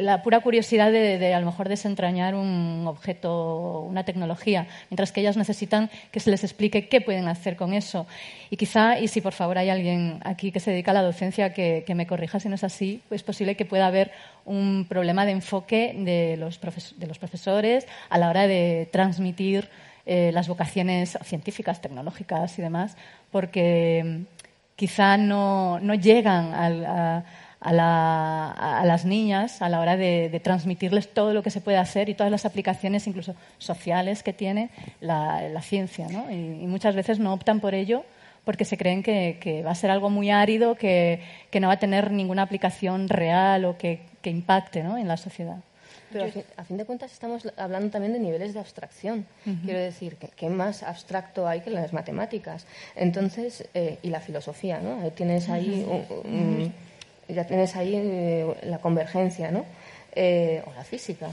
la pura curiosidad de, de, a lo mejor desentrañar un objeto, una tecnología, mientras que ellas necesitan que se les explique qué pueden hacer con eso. Y quizá, y si por favor hay alguien aquí que se dedica a la docencia que, me corrija si no es así, es posible que pueda haber un problema de enfoque de los, profes- de los profesores a la hora de transmitir eh, las vocaciones científicas, tecnológicas y demás, porque mm, quizá no, no llegan al- a, a la- a las niñas a la hora de, de transmitirles todo lo que se puede hacer y todas las aplicaciones, incluso sociales, que tiene la, la ciencia. ¿no? Y, y muchas veces no optan por ello porque se creen que, que va a ser algo muy árido, que, que no va a tener ninguna aplicación real o que, que impacte ¿no? en la sociedad. Pero a fin, a fin de cuentas estamos hablando también de niveles de abstracción. Quiero decir, que ¿qué más abstracto hay que las matemáticas? Entonces, eh, y la filosofía, ¿no? Ahí tienes ahí, un- un- ya tienes ahí eh, la convergencia, ¿no? Eh, o la física,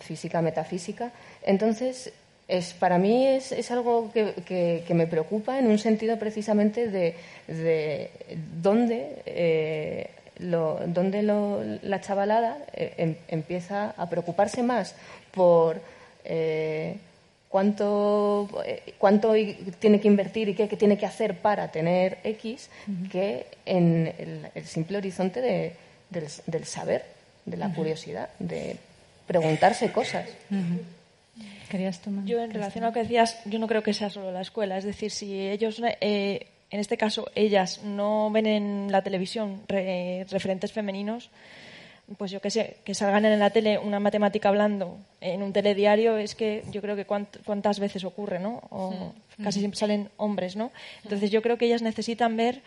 física, metafísica. Entonces, es, para mí es, es algo que, que- que me preocupa en un sentido precisamente de, de dónde, eh, lo, dónde lo- la chavalada em- empieza a preocuparse más por eh, cuánto, eh, cuánto tiene que invertir y qué, qué tiene que hacer para tener X que en el, el simple horizonte de- del, del saber, de la curiosidad, de preguntarse cosas. ¿Querías tomar? Yo, en relación a lo que decías, yo no creo que sea solo la escuela. Es decir, si ellos, eh, en este caso, ellas no ven en la televisión re- referentes femeninos, pues yo qué sé, que salgan en la tele una matemática hablando en un telediario, es que yo creo que cuánt- cuántas veces ocurre, ¿no? O Sí. casi siempre salen hombres, ¿no? Entonces yo creo que ellas necesitan ver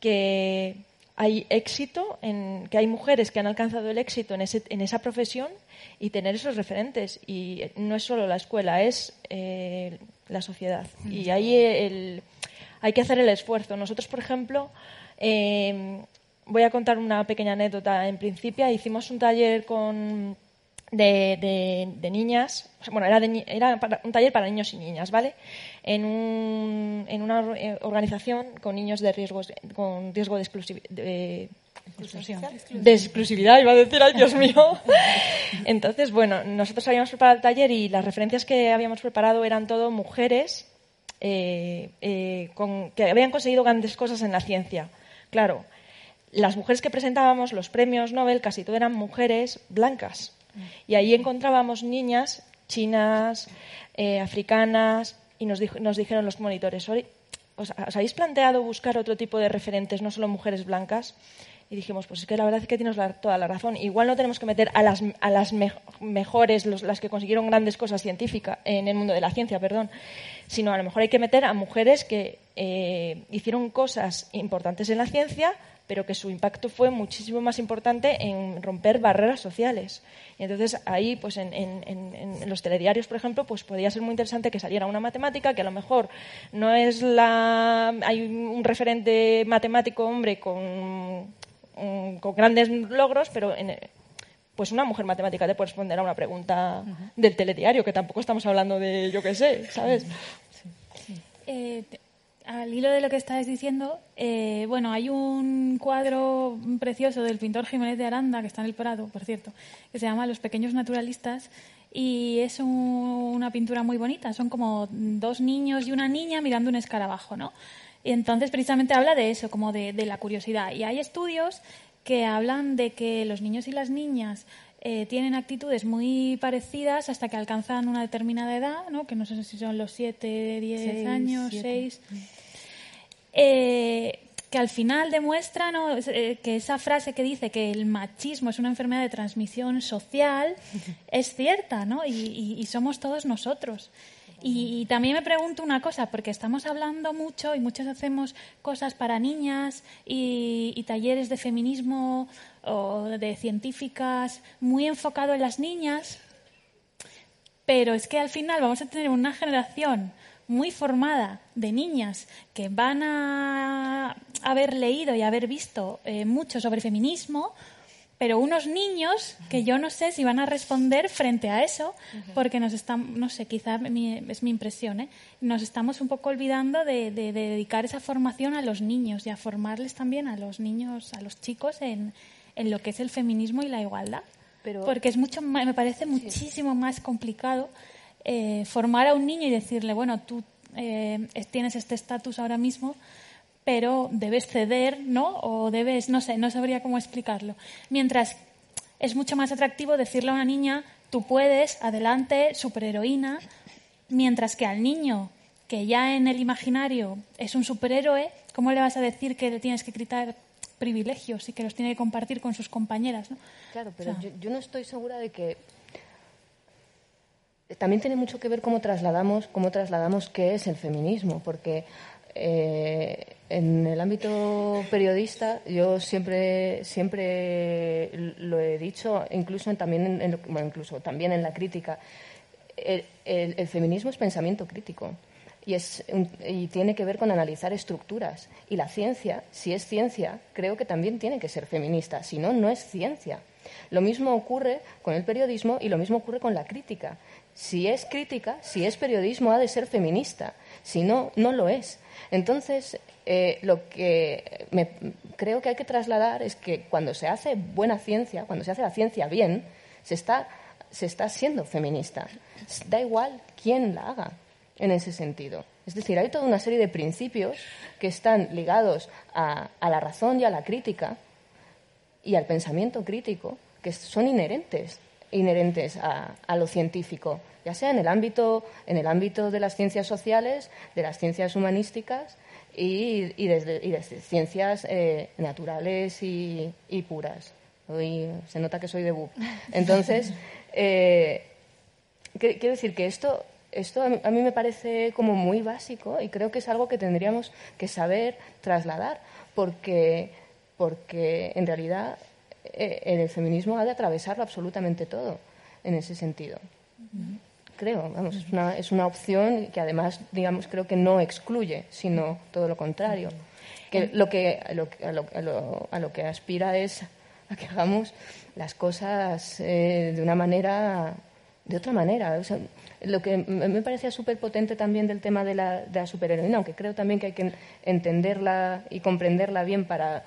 que hay éxito, en, que hay mujeres que han alcanzado el éxito en, ese, en esa profesión y tener esos referentes. Y no es solo la escuela, es eh, la sociedad. Y ahí el- hay que hacer el esfuerzo. Nosotros, por ejemplo, eh, voy a contar una pequeña anécdota. En principio hicimos un taller con de, de- de niñas, bueno, era, de era para- un taller para niños y niñas, ¿vale? En, un- en una eh, organización con niños de riesgos, con riesgo de exclusividad. De exclusividad, iba a decir, ay Dios mío. (laughs) Entonces, bueno, nosotros habíamos preparado el taller y las referencias que habíamos preparado eran todo mujeres eh, eh, con- que habían conseguido grandes cosas en la ciencia. Claro, las mujeres que presentábamos los premios Nobel casi todas eran mujeres blancas. Y ahí encontrábamos niñas chinas, eh, africanas, y nos, dijo- nos dijeron los monitores, "Ori, ¿os, os habéis planteado buscar otro tipo de referentes, no solo mujeres blancas? Y dijimos, pues es que la verdad es que tienes la- toda la razón. Igual no tenemos que meter a las, a las me- mejores, los- las que consiguieron grandes cosas científicas en el mundo de la ciencia, perdón, sino a lo mejor hay que meter a mujeres que eh, hicieron cosas importantes en la ciencia, pero que su impacto fue muchísimo más importante en romper barreras sociales. Y entonces ahí, pues en, en- en- en los telediarios, por ejemplo, pues podía ser muy interesante que saliera una matemática que a lo mejor no es la... hay un referente matemático hombre con, con grandes logros, pero en, pues una mujer matemática te puede responder a una pregunta del telediario, que tampoco estamos hablando de, yo qué sé, ¿sabes? Eh, te- al hilo de lo que estabas diciendo, eh, bueno, hay un cuadro precioso del pintor Jiménez de Aranda, que está en el Prado, por cierto, que se llama Los pequeños naturalistas, y es un- una pintura muy bonita. Son como dos niños y una niña mirando un escarabajo, ¿no? Y entonces precisamente habla de eso, como de la curiosidad. Y hay estudios que hablan de que los niños y las niñas eh, tienen actitudes muy parecidas hasta que alcanzan una determinada edad, ¿no? que no sé si son los 7, 10 Seis, años, siete. 6. Eh, que al final demuestra ¿no? Eh, que esa frase que dice que el machismo es una enfermedad de transmisión social (laughs) es cierta, ¿no? Y, y- y somos todos nosotros. Y, también me pregunto una cosa, porque estamos hablando mucho y muchos hacemos cosas para niñas y, y talleres de feminismo o de científicas muy enfocado en las niñas, pero es que al final vamos a tener una generación muy formada de niñas que van a haber leído y haber visto eh, mucho sobre feminismo, pero unos niños que yo no sé si van a responder frente a eso, porque nos están, no sé, quizá mi- es mi impresión, ¿eh? nos estamos un poco olvidando de, de- de dedicar esa formación a los niños y a formarles también a los niños, a los chicos en, en lo que es el feminismo y la igualdad. Pero- porque es mucho más- me parece muchísimo más complicado eh, formar a un niño y decirle, bueno, tú eh, es- tienes este estatus ahora mismo, pero debes ceder, ¿no? O debes, no sé, no sabría cómo explicarlo. Mientras es mucho más atractivo decirle a una niña, tú puedes, adelante, superheroína, mientras que al niño que ya en el imaginario es un superhéroe, ¿cómo le vas a decir que le tienes que quitar privilegios y que los tiene que compartir con sus compañeras? ¿no? Claro, pero O sea, yo, yo no estoy segura de que también tiene mucho que ver cómo trasladamos cómo trasladamos qué es el feminismo, porque eh, en el ámbito periodista yo siempre siempre lo he dicho, incluso también en, incluso también en la crítica, el, feminismo es pensamiento crítico. Y tiene que ver con analizar estructuras. Y la ciencia, si es ciencia, creo que también tiene que ser feminista. Si no, no es ciencia. Lo mismo ocurre con el periodismo y lo mismo ocurre con la crítica. Si es crítica, si es periodismo, ha de ser feminista. Si no, no lo es. Entonces, eh, lo que me, creo que hay que trasladar es que cuando se hace buena ciencia, cuando se hace la ciencia bien, se está, se está siendo feminista. Da igual quién la haga en ese sentido. Es decir, hay toda una serie de principios que están ligados a, a la razón y a la crítica y al pensamiento crítico que son inherentes inherentes a, a lo científico, ya sea en el ámbito en el ámbito de las ciencias sociales, de las ciencias humanísticas y, y desde, y desde ciencias eh, naturales y, y puras. Hoy se nota que soy de BUP. Entonces, (laughs) eh, quiero decir que esto, esto a mí- a mí me parece como muy básico y creo que es algo que tendríamos que saber trasladar, porque, porque en realidad eh, el feminismo ha de atravesarlo absolutamente todo en ese sentido. Creo, vamos, es una, es una opción que además, digamos, creo que no excluye, sino todo lo contrario. Que lo que, a, lo, a lo- a lo- a lo que aspira es a que hagamos las cosas eh, de una manera, de otra manera. O sea, lo que me parecía súper potente también del tema de la, de la superheroína, aunque creo también que hay que entenderla y comprenderla bien para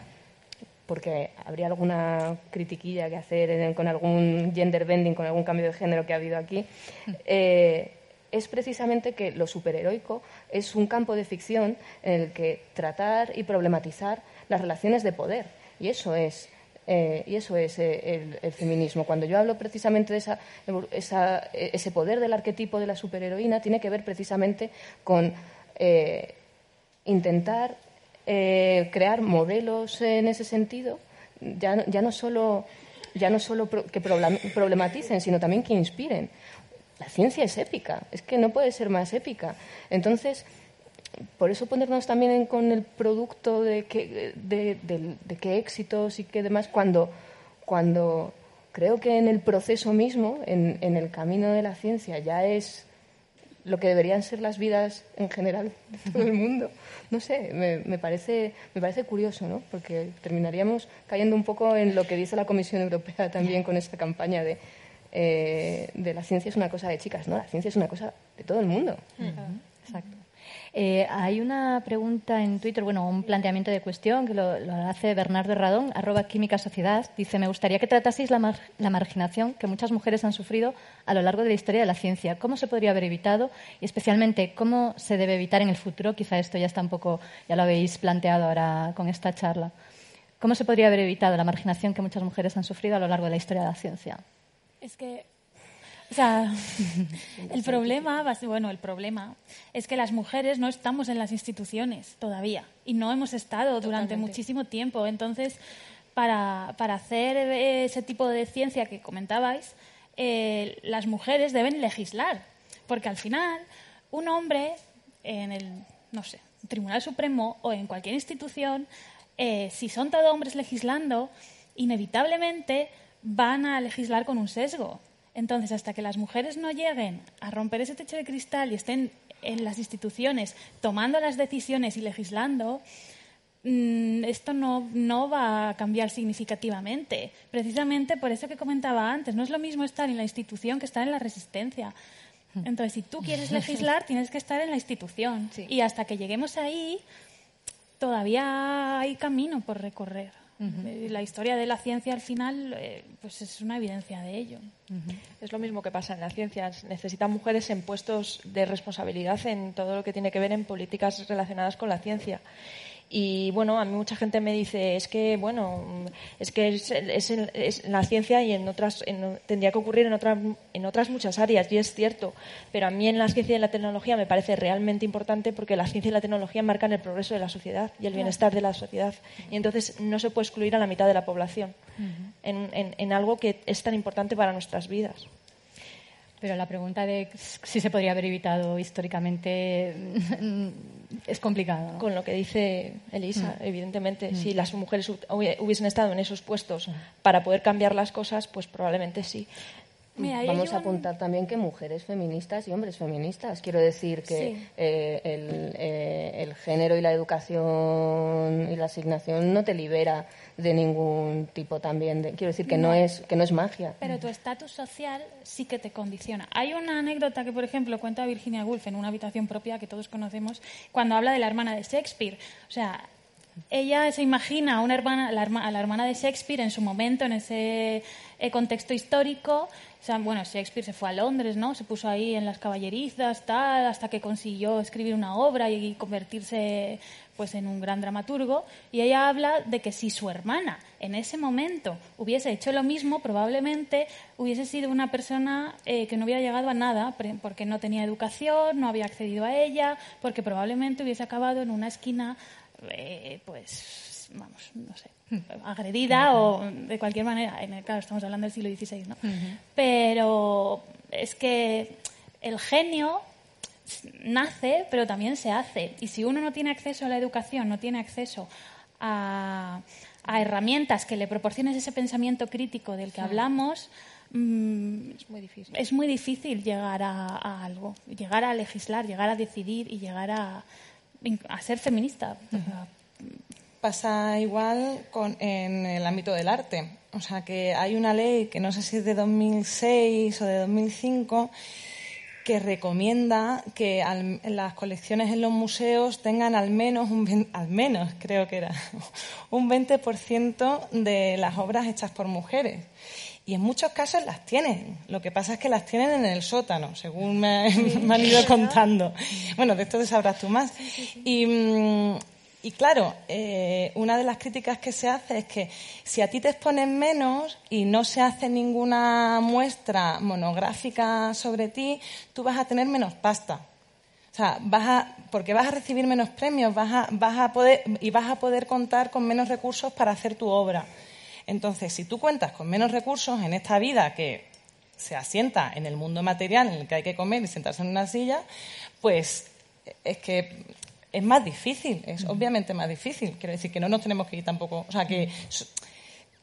porque habría alguna critiquilla que hacer en- con algún gender bending, con algún cambio de género que ha habido aquí, (laughs) eh, es precisamente que lo superheroico es un campo de ficción en el que tratar y problematizar las relaciones de poder. Y eso es, eh, y eso es eh, el, el feminismo. Cuando yo hablo precisamente de esa, esa- ese poder del arquetipo de la superheroína, tiene que ver precisamente con eh, intentar eh, crear modelos en ese sentido, ya, ya no solo, ya no solo pro- que problem- problematicen, sino también que inspiren. La ciencia es épica, es que no puede ser más épica. Entonces, por eso ponernos también con el producto de, que, de, de- de qué éxitos y qué demás, cuando, cuando creo que en el proceso mismo, en, en el camino de la ciencia, ya es lo que deberían ser las vidas en general de todo el mundo. No sé, me, me parece, me parece curioso, ¿no? Porque terminaríamos cayendo un poco en lo que dice la Comisión Europea también con esta campaña de, eh, de la ciencia es una cosa de chicas, ¿no? La ciencia es una cosa de todo el mundo. Exacto. Eh, hay una pregunta en Twitter, bueno, un planteamiento de cuestión que lo, hace Bernardo Radón, arroba Química Sociedad. Dice, me gustaría que trataseis la, la marginación que muchas mujeres han sufrido a lo largo de la historia de la ciencia. ¿Cómo se podría haber evitado? Y especialmente, ¿cómo se debe evitar en el futuro? Quizá esto ya está un poco, ya lo habéis planteado ahora con esta charla. ¿Cómo se podría haber evitado la marginación que muchas mujeres han sufrido a lo largo de la historia de la ciencia? Es que, o sea, (laughs) el problema, bueno, el problema es que las mujeres no estamos en las instituciones todavía y no hemos estado durante muchísimo tiempo. Entonces, para, para hacer ese tipo de ciencia que comentabais, eh, las mujeres deben legislar, porque al final un hombre en el, no sé, Tribunal Supremo o en cualquier institución, eh, si son todos hombres legislando, inevitablemente van a legislar con un sesgo. Entonces, hasta que las mujeres no lleguen a romper ese techo de cristal y estén en las instituciones tomando las decisiones y legislando, mm, esto no, no va a cambiar significativamente. Precisamente por eso que comentaba antes, no es lo mismo estar en la institución que estar en la resistencia. Entonces, si tú (laughs) quieres legislar, tienes que estar en la institución. Y hasta que lleguemos ahí, todavía hay camino por recorrer. Eh, La historia de la ciencia al final eh, pues es una evidencia de ello. Es lo mismo que pasa en la ciencia. Necesitan mujeres en puestos de responsabilidad en todo lo que tiene que ver en políticas relacionadas con la ciencia. Y bueno, a mí mucha gente me dice, es que, bueno, es que es, es la ciencia y en otras, en- tendría que ocurrir en, otras en otras muchas áreas, y es cierto. Pero a mí en la ciencia y en la tecnología me parece realmente importante porque la ciencia y la tecnología marcan el progreso de la sociedad y el bienestar de la sociedad. Y entonces no se puede excluir a la mitad de la población en, en- en algo que es tan importante para nuestras vidas. Pero la pregunta de si se podría haber evitado históricamente mm, es complicada. ¿no? Con lo que dice Elisa, evidentemente, si las mujeres hu- hubi- hubiesen estado en esos puestos para poder cambiar las cosas, pues probablemente sí. Mira, Vamos a un- apuntar también que mujeres feministas y hombres feministas. Quiero decir que Sí. eh, el, eh, el género y la educación y la asignación no te libera de ningún tipo también. De, quiero decir que no, No. es que no es magia. Pero tu estatus social sí que te condiciona. Hay una anécdota que, por ejemplo, cuenta Virginia Woolf en una habitación propia que todos conocemos, cuando habla de la hermana de Shakespeare. O sea, ella se imagina a, una hermana, a la hermana de Shakespeare en su momento, en ese eh, contexto histórico. O bueno, Shakespeare se fue a Londres, ¿no? Se puso ahí en las caballerizas, tal, hasta que consiguió escribir una obra y convertirse pues en un gran dramaturgo. Y ella habla de que si su hermana en ese momento hubiese hecho lo mismo, probablemente hubiese sido una persona eh, que no hubiera llegado a nada, porque no tenía educación, no había accedido a ella, porque probablemente hubiese acabado en una esquina, eh, pues, vamos, no sé, (laughs) agredida o de cualquier manera. En el, claro, estamos hablando del siglo XVI, ¿no? Pero es que el genio nace, pero también se hace. Y si uno no tiene acceso a la educación, no tiene acceso a, a herramientas que le proporcionen ese pensamiento crítico del que hablamos, mm, Es muy difícil. es muy difícil llegar a, a algo, llegar a legislar, llegar a decidir y llegar a, a ser feminista. Pasa igual con, en el ámbito del arte. O sea, que hay una ley que no sé si es de 2006 o de 2005 que recomienda que al- las colecciones en los museos tengan al menos, un, al menos creo que era, (laughs) un 20% de las obras hechas por mujeres. Y en muchos casos las tienen. Lo que pasa es que las tienen en el sótano, según me, (laughs) me han ido contando. Bueno, de esto te sabrás tú más. Y, mm, y claro, eh, una de las críticas que se hace es que si a ti te exponen menos y no se hace ninguna muestra monográfica sobre ti, tú vas a tener menos pasta. O sea, vas a, porque vas a recibir menos premios, vas a, vas a poder, y vas a poder contar con menos recursos para hacer tu obra. Entonces, si tú cuentas con menos recursos en esta vida que se asienta en el mundo material en el que hay que comer y sentarse en una silla, pues es que es más difícil, es obviamente más difícil. Quiero decir que no nos tenemos que ir tampoco. O sea, que,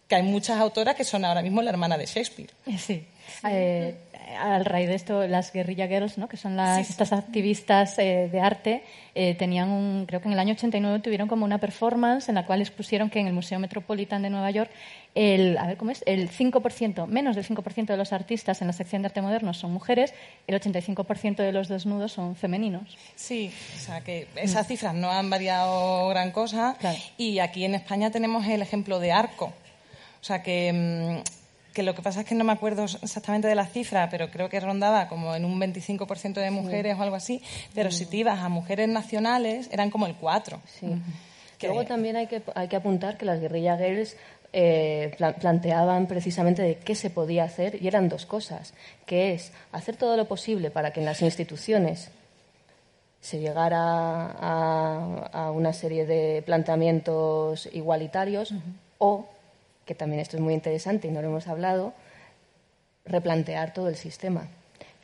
que hay muchas autoras que son ahora mismo la hermana de Shakespeare. Sí. Eh, al raíz de esto, las guerrilla girls, ¿no? que son las, estas activistas eh, de arte, eh, tenían un, creo que en el año 89 tuvieron como una performance en la cual expusieron que en el Museo Metropolitan de Nueva York el, a ver, ¿cómo es? el 5%, menos del 5% de los artistas en la sección de arte moderno son mujeres, el 85% de los desnudos son femeninos. Sí, o sea que esas cifras no han variado gran cosa. Y aquí en España tenemos el ejemplo de Arco. O sea que mm, que lo que pasa es que no me acuerdo exactamente de la cifra, pero creo que rondaba como en un 25% de mujeres o algo así, pero si te ibas a mujeres nacionales eran como el 4%. Sí. Luego también hay que, hay que apuntar que las guerrilla girls eh, planteaban precisamente de qué se podía hacer y eran dos cosas, que es hacer todo lo posible para que en las instituciones se llegara a, una serie de planteamientos igualitarios o que también esto es muy interesante y no lo hemos hablado, replantear todo el sistema.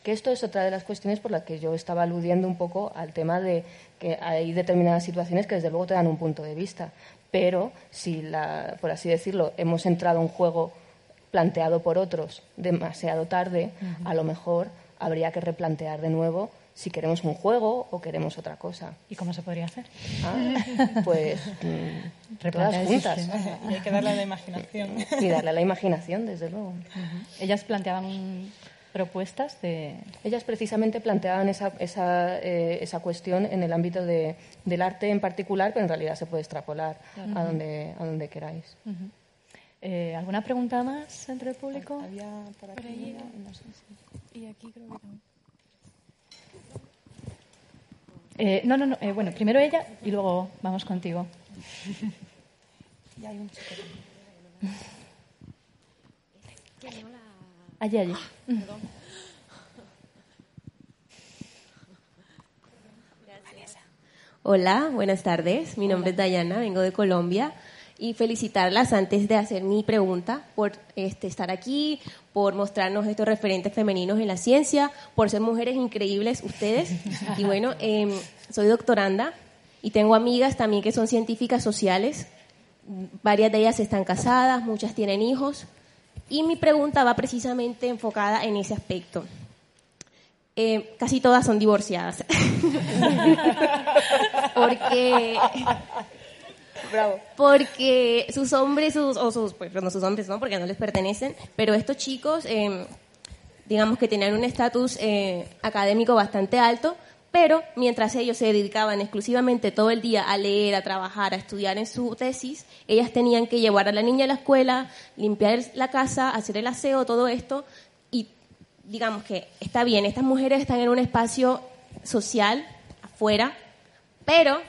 Que esto es otra de las cuestiones por las que yo estaba aludiendo un poco al tema de que hay determinadas situaciones que desde luego te dan un punto de vista, pero si, la, por así decirlo, hemos entrado a un juego planteado por otros demasiado tarde, a lo mejor habría que replantear de nuevo si queremos un juego o queremos otra cosa. ¿Y cómo se podría hacer? Ah, pues mm, todas juntas. (laughs) Y hay que darle a la imaginación. Y darle a la imaginación, desde luego. Ellas planteaban propuestas de... Ellas precisamente planteaban esa, esa, eh, esa cuestión en el ámbito de, del arte en particular, pero en realidad se puede extrapolar a, donde, a donde queráis. Eh, ¿Alguna pregunta más entre el público? Había por aquí, no sé si... Y aquí creo que Eh, no, no, no. Eh, bueno, primero ella y luego vamos contigo. y hay un chico Allí, allí. Hola, buenas tardes. Mi nombre es Dayana, vengo de Colombia y felicitarlas antes de hacer mi pregunta por este, estar aquí, por mostrarnos estos referentes femeninos en la ciencia, por ser mujeres increíbles ustedes. (laughs) Y bueno, em, soy doctoranda y tengo amigas también que son científicas sociales. Varias de ellas están casadas, muchas tienen hijos. Y mi pregunta va precisamente enfocada en ese aspecto. Eh, casi todas son divorciadas. (laughs) Porque porque sus hombres, sus, o sus, pues no sus hombres, ¿no? Porque no les pertenecen, pero estos chicos, em, digamos que tenían un estatus eh, académico bastante alto, pero mientras ellos se dedicaban exclusivamente todo el día a leer, a trabajar, a estudiar en su tesis, ellas tenían que llevar a la niña a la escuela, limpiar la casa, hacer el aseo, todo esto, y digamos que está bien, estas mujeres están en un espacio social afuera, pero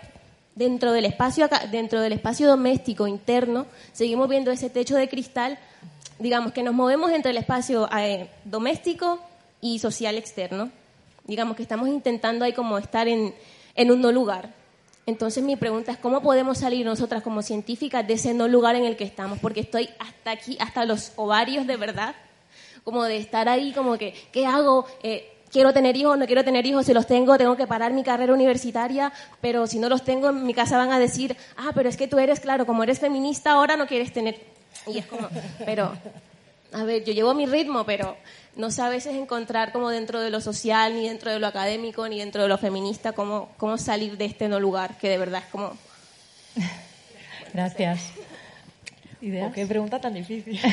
dentro del espacio dentro del espacio doméstico interno seguimos viendo ese techo de cristal digamos que nos movemos entre el espacio eh, doméstico y social externo. Digamos que estamos intentando ahí como estar en, en un no lugar. Entonces mi pregunta es cómo podemos salir nosotras como científicas de ese no lugar en el que estamos porque estoy hasta aquí hasta los ovarios de verdad como de estar ahí como que qué hago eh, quiero tener hijos, no quiero tener hijos, si los tengo tengo que parar mi carrera universitaria, pero si no los tengo en mi casa van a decir, ah, pero es que tú eres, claro, como eres feminista ahora no quieres tener... Y es como, pero, a ver, yo llevo mi ritmo, pero no sé a veces encontrar como dentro de lo social, ni dentro de lo académico, ni dentro de lo feminista, cómo, cómo salir de este no lugar, que de verdad es como... (laughs) Gracias. ¿Ideas? qué pregunta tan difícil. (laughs)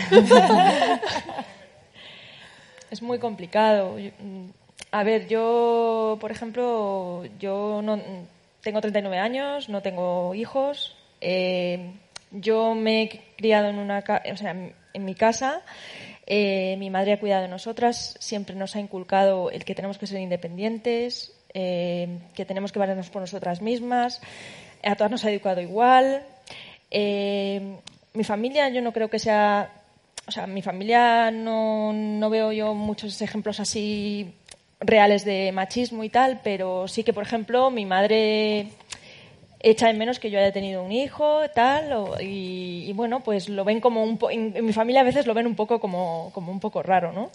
es muy complicado. A ver, yo, por ejemplo, yo no tengo 39 años, no tengo hijos. Eh, yo me he criado en una, o sea, en mi casa. Eh, mi madre ha cuidado de nosotras, siempre nos ha inculcado el que tenemos que ser independientes, eh, que tenemos que valernos por nosotras mismas. A todas nos ha educado igual. mi familia, yo no creo que sea o sea, mi familia no, no, veo yo muchos ejemplos así reales de machismo y tal, pero sí que, por ejemplo, mi madre echa en menos que yo haya tenido un hijo, tal, y, bueno, pues lo ven como un en, mi familia a veces lo ven un poco como, como un poco raro, ¿no?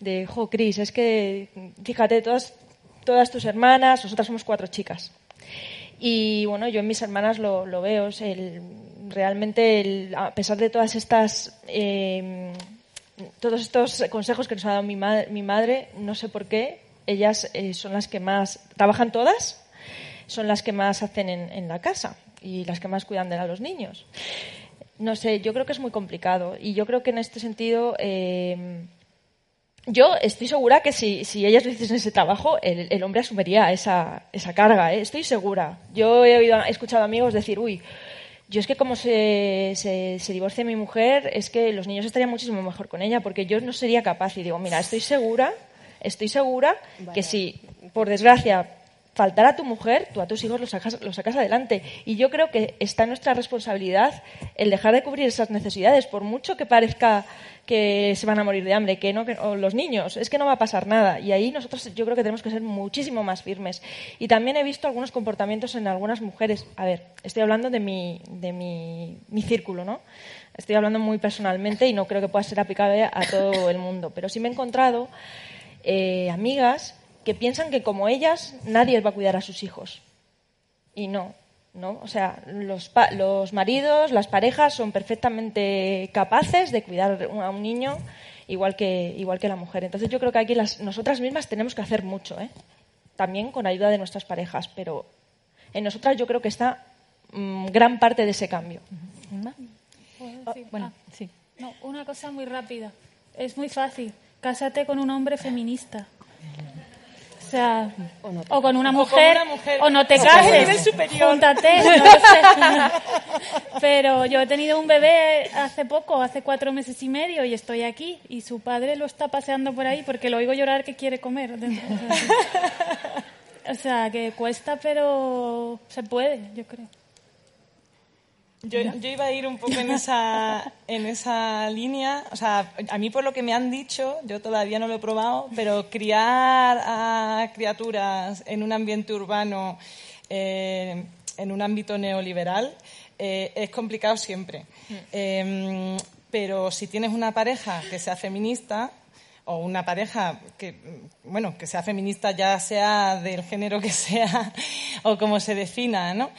De, jo, Cris, es que, fíjate, todas, todas tus hermanas, nosotras somos cuatro chicas. Y bueno, yo en mis hermanas lo, lo veo. es el- realmente, el- a pesar de todas estas. eh, todos estos consejos que nos ha dado mi, ma- mi madre, no sé por qué, ellas eh, son las que más. trabajan todas, son las que más hacen en, la casa y las que más cuidan de a los niños. No sé, yo creo que es muy complicado y yo creo que en este sentido. eh, yo estoy segura que si, si ellas no hiciesen ese trabajo, el, el hombre asumiría esa, esa carga, ¿eh? estoy segura. Yo he, oído, he escuchado amigos decir, uy, yo es que como se, se, se divorcie mi mujer, es que los niños estarían muchísimo mejor con ella, porque yo no sería capaz. Y digo, mira, estoy segura, estoy segura que si, por desgracia, faltara a tu mujer, tú a tus hijos los sacas, los sacas adelante. Y yo creo que está en nuestra responsabilidad el dejar de cubrir esas necesidades, por mucho que parezca que se van a morir de hambre, que no, que, los niños, es que no va a pasar nada. Y ahí nosotros yo creo que tenemos que ser muchísimo más firmes. Y también he visto algunos comportamientos en algunas mujeres. A ver, estoy hablando de mi, de mi, mi círculo, ¿no? Estoy hablando muy personalmente y no creo que pueda ser aplicable a todo el mundo. Pero sí me he encontrado eh, amigas que piensan que como ellas nadie va a cuidar a sus hijos. Y no, ¿no? O sea, los, pa- los maridos, las parejas son perfectamente capaces de cuidar a un niño igual que, igual que la mujer. Entonces yo creo que aquí las, nosotras mismas tenemos que hacer mucho, ¿eh? También con ayuda de nuestras parejas, pero en nosotras yo creo que está mm, gran parte de ese cambio. Bueno, sí. No, una cosa muy rápida. Es muy fácil. Cásate con un hombre feminista. O sea, o, con una O con mujer, una mujer. o no te cases, júntate, (laughs) no lo sé. Pero yo he tenido un bebé hace poco, hace cuatro meses y medio, y estoy aquí, y su padre lo está paseando por ahí porque lo oigo llorar que quiere comer. O sea, (laughs) que cuesta, pero se puede, yo creo. Yo, yo iba a ir un poco en esa, en esa línea. O sea, a mí por lo que me han dicho, yo todavía no lo he probado, pero criar a criaturas en un ambiente urbano, eh, en un ámbito neoliberal, eh, es complicado siempre. Eh, pero si tienes una pareja que sea feminista, o una pareja que, bueno, que sea feminista ya sea del género que sea o como se defina, ¿no?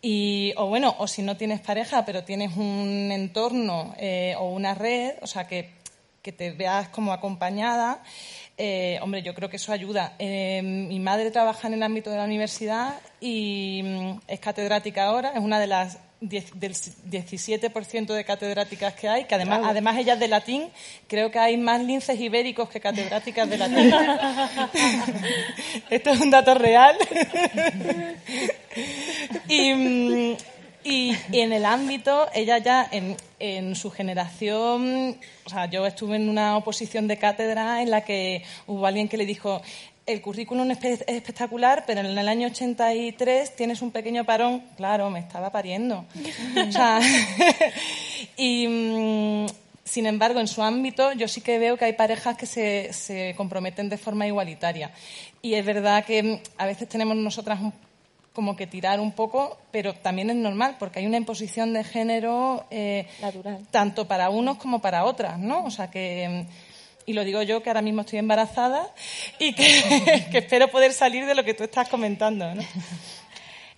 Y, o bueno, o si no tienes pareja, pero tienes un entorno eh, o una red, o sea, que, que te veas como acompañada, eh, hombre, yo creo que eso ayuda. Eh, mi madre trabaja en el ámbito de la universidad y mm, es catedrática ahora, es una de las del 17% de catedráticas que hay, que además, Bravo. además ella es de latín, creo que hay más linces ibéricos que catedráticas de latín. (laughs) Esto es un dato real. y, y- y en el ámbito, ella ya en, en su generación, o sea, yo estuve en una oposición de cátedra en la que hubo alguien que le dijo, el currículum es espe- es espectacular, pero en el año 83 tienes un pequeño parón. Claro, me estaba pariendo. O sea, (laughs) y mm, sin embargo, en su ámbito, yo sí que veo que hay parejas que se, se comprometen de forma igualitaria. Y es verdad que mm, a veces tenemos nosotras como que tirar un poco, pero también es normal, porque hay una imposición de género eh, tanto para unos como para otras, ¿no? O sea que. Y lo digo yo que ahora mismo estoy embarazada y que, (laughs) que espero poder salir de lo que tú estás comentando, ¿no? (laughs)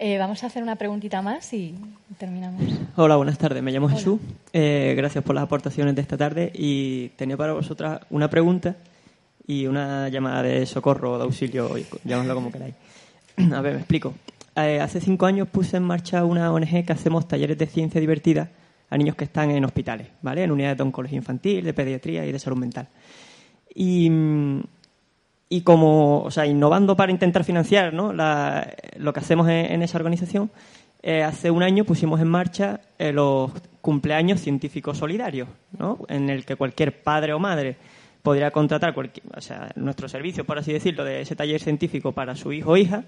Eh, vamos a hacer una preguntita más y terminamos. Hola, buenas tardes. Me llamo Jesús. Eh, gracias por las aportaciones de esta tarde y tenía para vosotras una pregunta y una llamada de socorro o de auxilio, llamadlo como queráis. (clears throat) A ver, me explico. Eh, hace cinco años puse en marcha una ONG que hacemos talleres de ciencia divertida a niños que están en hospitales, ¿vale? En unidades de oncología infantil, de pediatría y de salud mental. Y, y como, o sea, innovando para intentar financiar ¿no? Lo que hacemos en, esa organización, eh, hace un año pusimos en marcha eh, los cumpleaños científicos solidarios, ¿no? en el que cualquier padre o madre podría contratar cualquier, o sea, nuestro servicio, por así decirlo, de ese taller científico para su hijo o hija.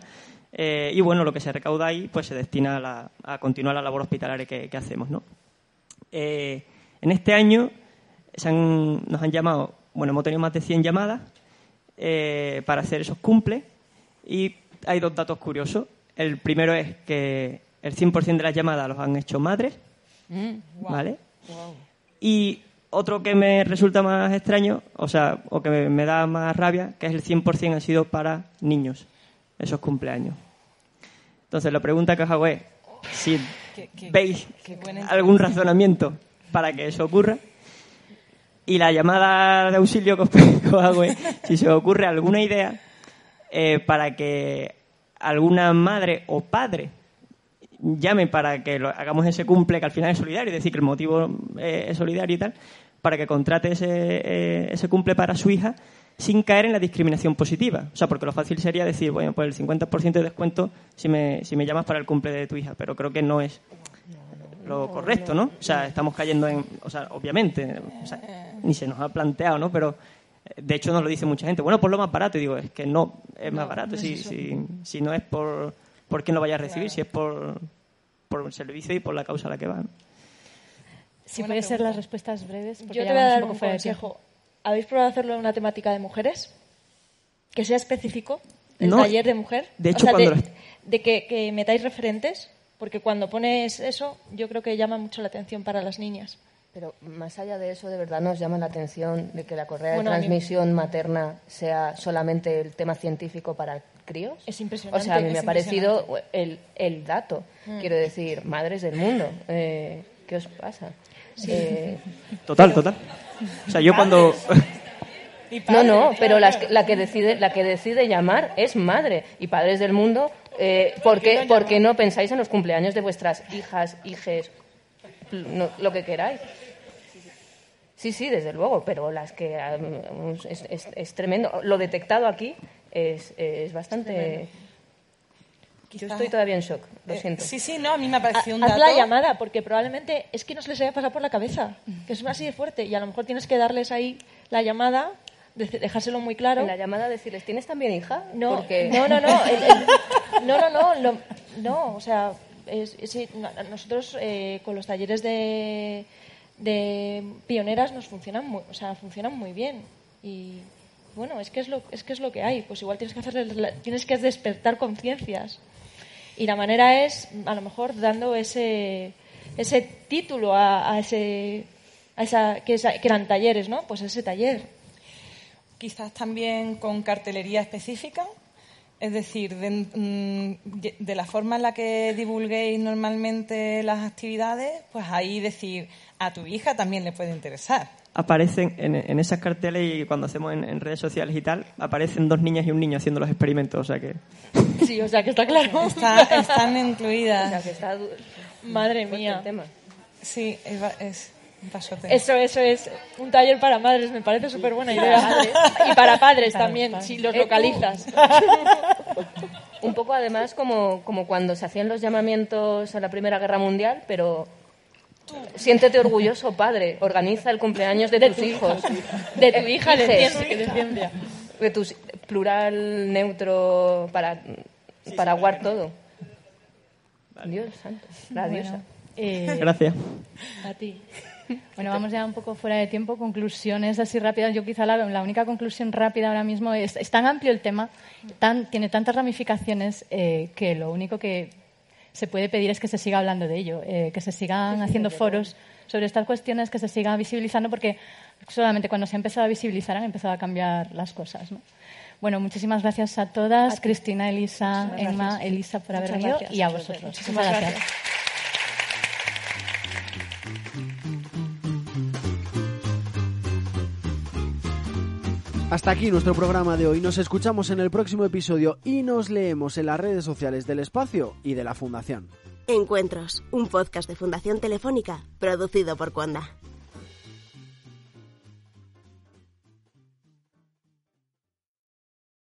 eh, y bueno, lo que se recauda ahí pues se destina a, la- a continuar la labor hospitalaria que, que hacemos. ¿no? En este año se han- nos han llamado, bueno, hemos tenido más de 100 llamadas eh, para hacer esos cumples y hay dos datos curiosos. El primero es que el 100% de las llamadas los han hecho madres, ¿vale? Y otro que me resulta más extraño, o sea, o que me, me da más rabia, que es el 100% han sido para niños, esos cumpleaños. Entonces, la pregunta que os hago es si Qué- qué- veis qué algún razonamiento para que eso ocurra. Y la llamada de auxilio que os, (laughs) hago es si se os ocurre alguna idea eh, para que alguna madre o padre llame para que lo- hagamos ese cumple que al final es solidario, es decir, que el motivo eh, es solidario y tal, para que contrate ese, eh, ese cumple para su hija sin caer en la discriminación positiva. O sea, porque lo fácil sería decir, bueno, pues el 50% de descuento si me, si me llamas para el cumple de tu hija, pero creo que no es lo correcto, ¿no? O sea, estamos cayendo en, o sea, obviamente, o sea, ni se nos ha planteado, ¿no? Pero eh, de hecho nos lo dice mucha gente, bueno, por lo más barato, y digo, es que no es más barato, no es si, si, si no es por, por quién lo vaya a recibir, si es por, por el servicio y por la causa a la que va. ¿no? Si puede ser las respuestas breves, porque Yo te ya voy a dar un consejo. ¿Habéis probado hacerlo en una temática de mujeres? Que sea específico, el No, taller de mujer. de O hecho, sea, cuando de, lo- de que, que metáis referentes, porque cuando pones eso, yo creo que llama mucho la atención para las niñas. Pero más allá de eso, de verdad nos llama la atención de que la correa Bueno, de mí- transmisión materna sea solamente el tema científico para críos. Es impresionante. O sea, a mí me ha parecido el, el dato. Mm. Quiero decir, madres del mundo, eh, ¿qué os pasa? Eh, Total, total. O sea, yo cuando... no, no, pero las la que decide la que decide llamar es madre y padres del mundo. Eh, ¿por, qué, por qué no pensáis en los cumpleaños de vuestras hijas, hijes, no- lo que queráis? Sí, sí, desde luego, pero las que es, es- es tremendo. Lo detectado aquí es, es bastante. Yo estoy todavía en shock, lo Eh, siento. sí, sí, no, a mí me ha parecido un Haz dato. la llamada, porque probablemente es que no se les haya pasado por la cabeza, que es así de fuerte, y a lo mejor tienes que darles ahí la llamada, dejárselo muy claro. En la llamada decirles, ¿tienes también hija? No, Porque- no, no, no, (laughs) el- el- no, no, no, lo- no, o sea, es- es- nosotros eh, con los talleres de, de pioneras nos funcionan muy, o sea, funcionan muy bien y bueno, es que es lo, es que es lo que hay, pues igual tienes que hacer, tienes que despertar conciencias y la manera es, a lo mejor, dando ese, ese título a, a ese, a esa, que, esa- que eran talleres, ¿no? Pues ese taller. Quizás también con cartelería específica, es decir, de, mm, de- la forma en la que divulguéis normalmente las actividades, pues ahí decir, a tu hija también le puede interesar. aparecen en, en esas carteles y cuando hacemos en, en redes sociales y tal, aparecen dos niñas y un niño haciendo los experimentos, o sea que... (laughs) Sí, o sea que está claro. Está- están incluidas. O sea, que está du- Madre mía. el tema. Sí, es un pasote. Eso, eso es un taller para madres, me parece súper buena idea. (laughs) Y para padres también, si los localizas. (laughs) Un poco además como, como cuando se hacían los llamamientos a la Primera Guerra Mundial, pero siéntete orgulloso, padre, organiza el cumpleaños de, tus hijos. De tu hija de de tus plural, neutro, para, para aguar todo. Dios santo, la diosa. eh, Gracias. A ti. Bueno, vamos ya un poco fuera de tiempo. Conclusiones así rápidas. Yo quizá la, la única conclusión rápida ahora mismo es, es tan amplio el tema, tan, tiene tantas ramificaciones eh, que lo único que se puede pedir es que se siga hablando de ello, eh, que se sigan haciendo foros sobre estas cuestiones, que se siga visibilizando, porque solamente cuando se ha empezado a visibilizar han empezado a cambiar las cosas. ¿no? Bueno, muchísimas gracias a todas, Cristina, Elisa, Emma. Elisa, por haber venido y a vosotros. Muchísimas gracias. Hasta aquí nuestro programa de hoy. Nos escuchamos en el próximo episodio y nos leemos en las redes sociales del espacio y de la Fundación. Encuentros, un podcast de Fundación Telefónica producido por Cuanda.